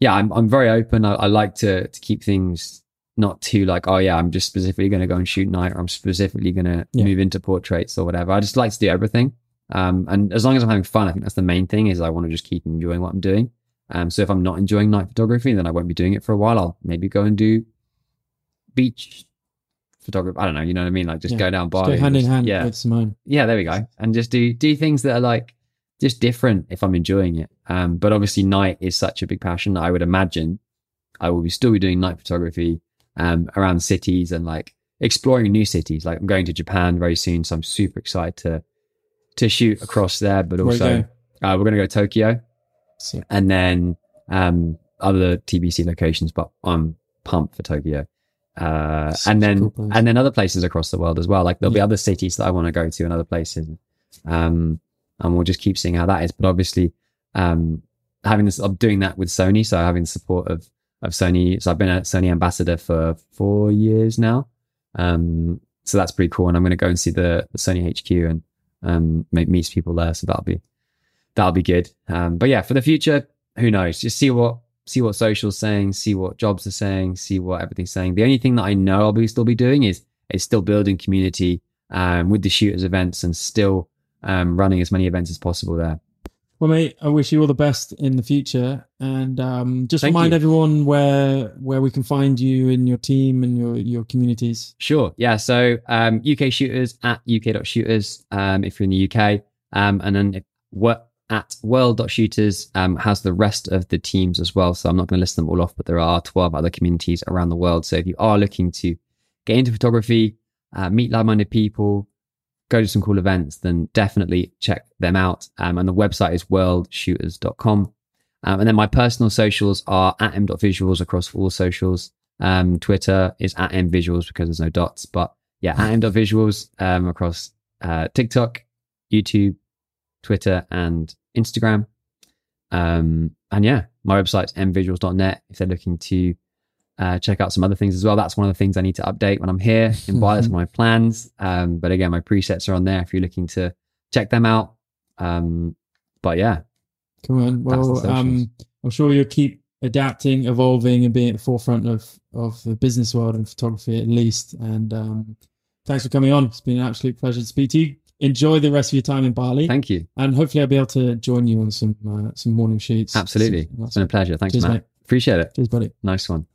yeah i'm, I'm very open. I, I like to to keep things not too like oh yeah i'm just specifically going to go and shoot night or i'm specifically going to Yeah. move into portraits or whatever. I just like to do everything. Um and as long as i'm having fun i think that's the main thing is i want to just keep enjoying what i'm doing. Um so if i'm not enjoying night photography then i won't be doing it for a while. I'll maybe go and do beach photography i don't know you know what i mean? Like just Yeah. go down Just go and hand in hand yeah. with Simone. yeah there we go. And just do do things that are like just different if i'm enjoying it. Um but obviously night is such a big passion that i would imagine i will be still be doing night photography um around cities and like exploring new cities. Like i'm going to japan very soon so i'm super excited to to shoot across there but also uh, we're going to go to tokyo. So, and then um other tbc locations but i'm pumped for tokyo. Uh and then cool and then other places across the world as well. Like there'll be other cities that i want to go to and other places. Um and we'll just keep seeing how that is. But obviously um having this i'm doing that with sony so having the support of of sony. So i've been a sony ambassador for four years now. Um so that's pretty cool. And i'm going to go and see the, the sony hq and um meet, meet people there. So that'll be that'll be good. Um but yeah for the future who knows? Just see what see what social's saying see what jobs are saying see what everything's saying. The only thing that i know i'll be still be doing is is still building community um with the shooters events and still um running as many events as possible there well, mate, I wish you all the best in the future, and um, just Thank remind you. everyone where where we can find you and your team and your your communities. Sure. Yeah. So um, UK shooters at uk.shooters um, if you're in the UK. Um, and then if, what at world.shooters um, has the rest of the teams as well. So I'm not going to list them all off, but there are 12 other communities around the world. So if you are looking to get into photography, uh, meet like minded people, go to some cool events, then definitely check them out. Um, and the website is worldshooters.com. Um, and then my personal socials are at m.visuals across all socials. Um, Twitter is at mvisuals because there's no dots, but yeah, at m.visuals um, across uh, TikTok, YouTube, Twitter, and Instagram. Um, and yeah, my website's mvisuals.net if they're looking to uh, check out some other things as well. That's one of the things I need to update when I'm here in Bali. That's my plans. Um, but again, my presets are on there if you're looking to check them out. Um, but yeah, Come on. Well, um, I'm sure you'll keep adapting, evolving, and being at the forefront of of the business world and photography at least. And um, thanks for coming on. It's been an absolute pleasure to speak to you. Enjoy the rest of your time in Bali, thank you. and hopefully I'll be able to join you on some uh, some morning shoots. Absolutely. Some- It's been a pleasure. Thanks, Cheers, Matt. mate. Appreciate it. Cheers, buddy. Nice one.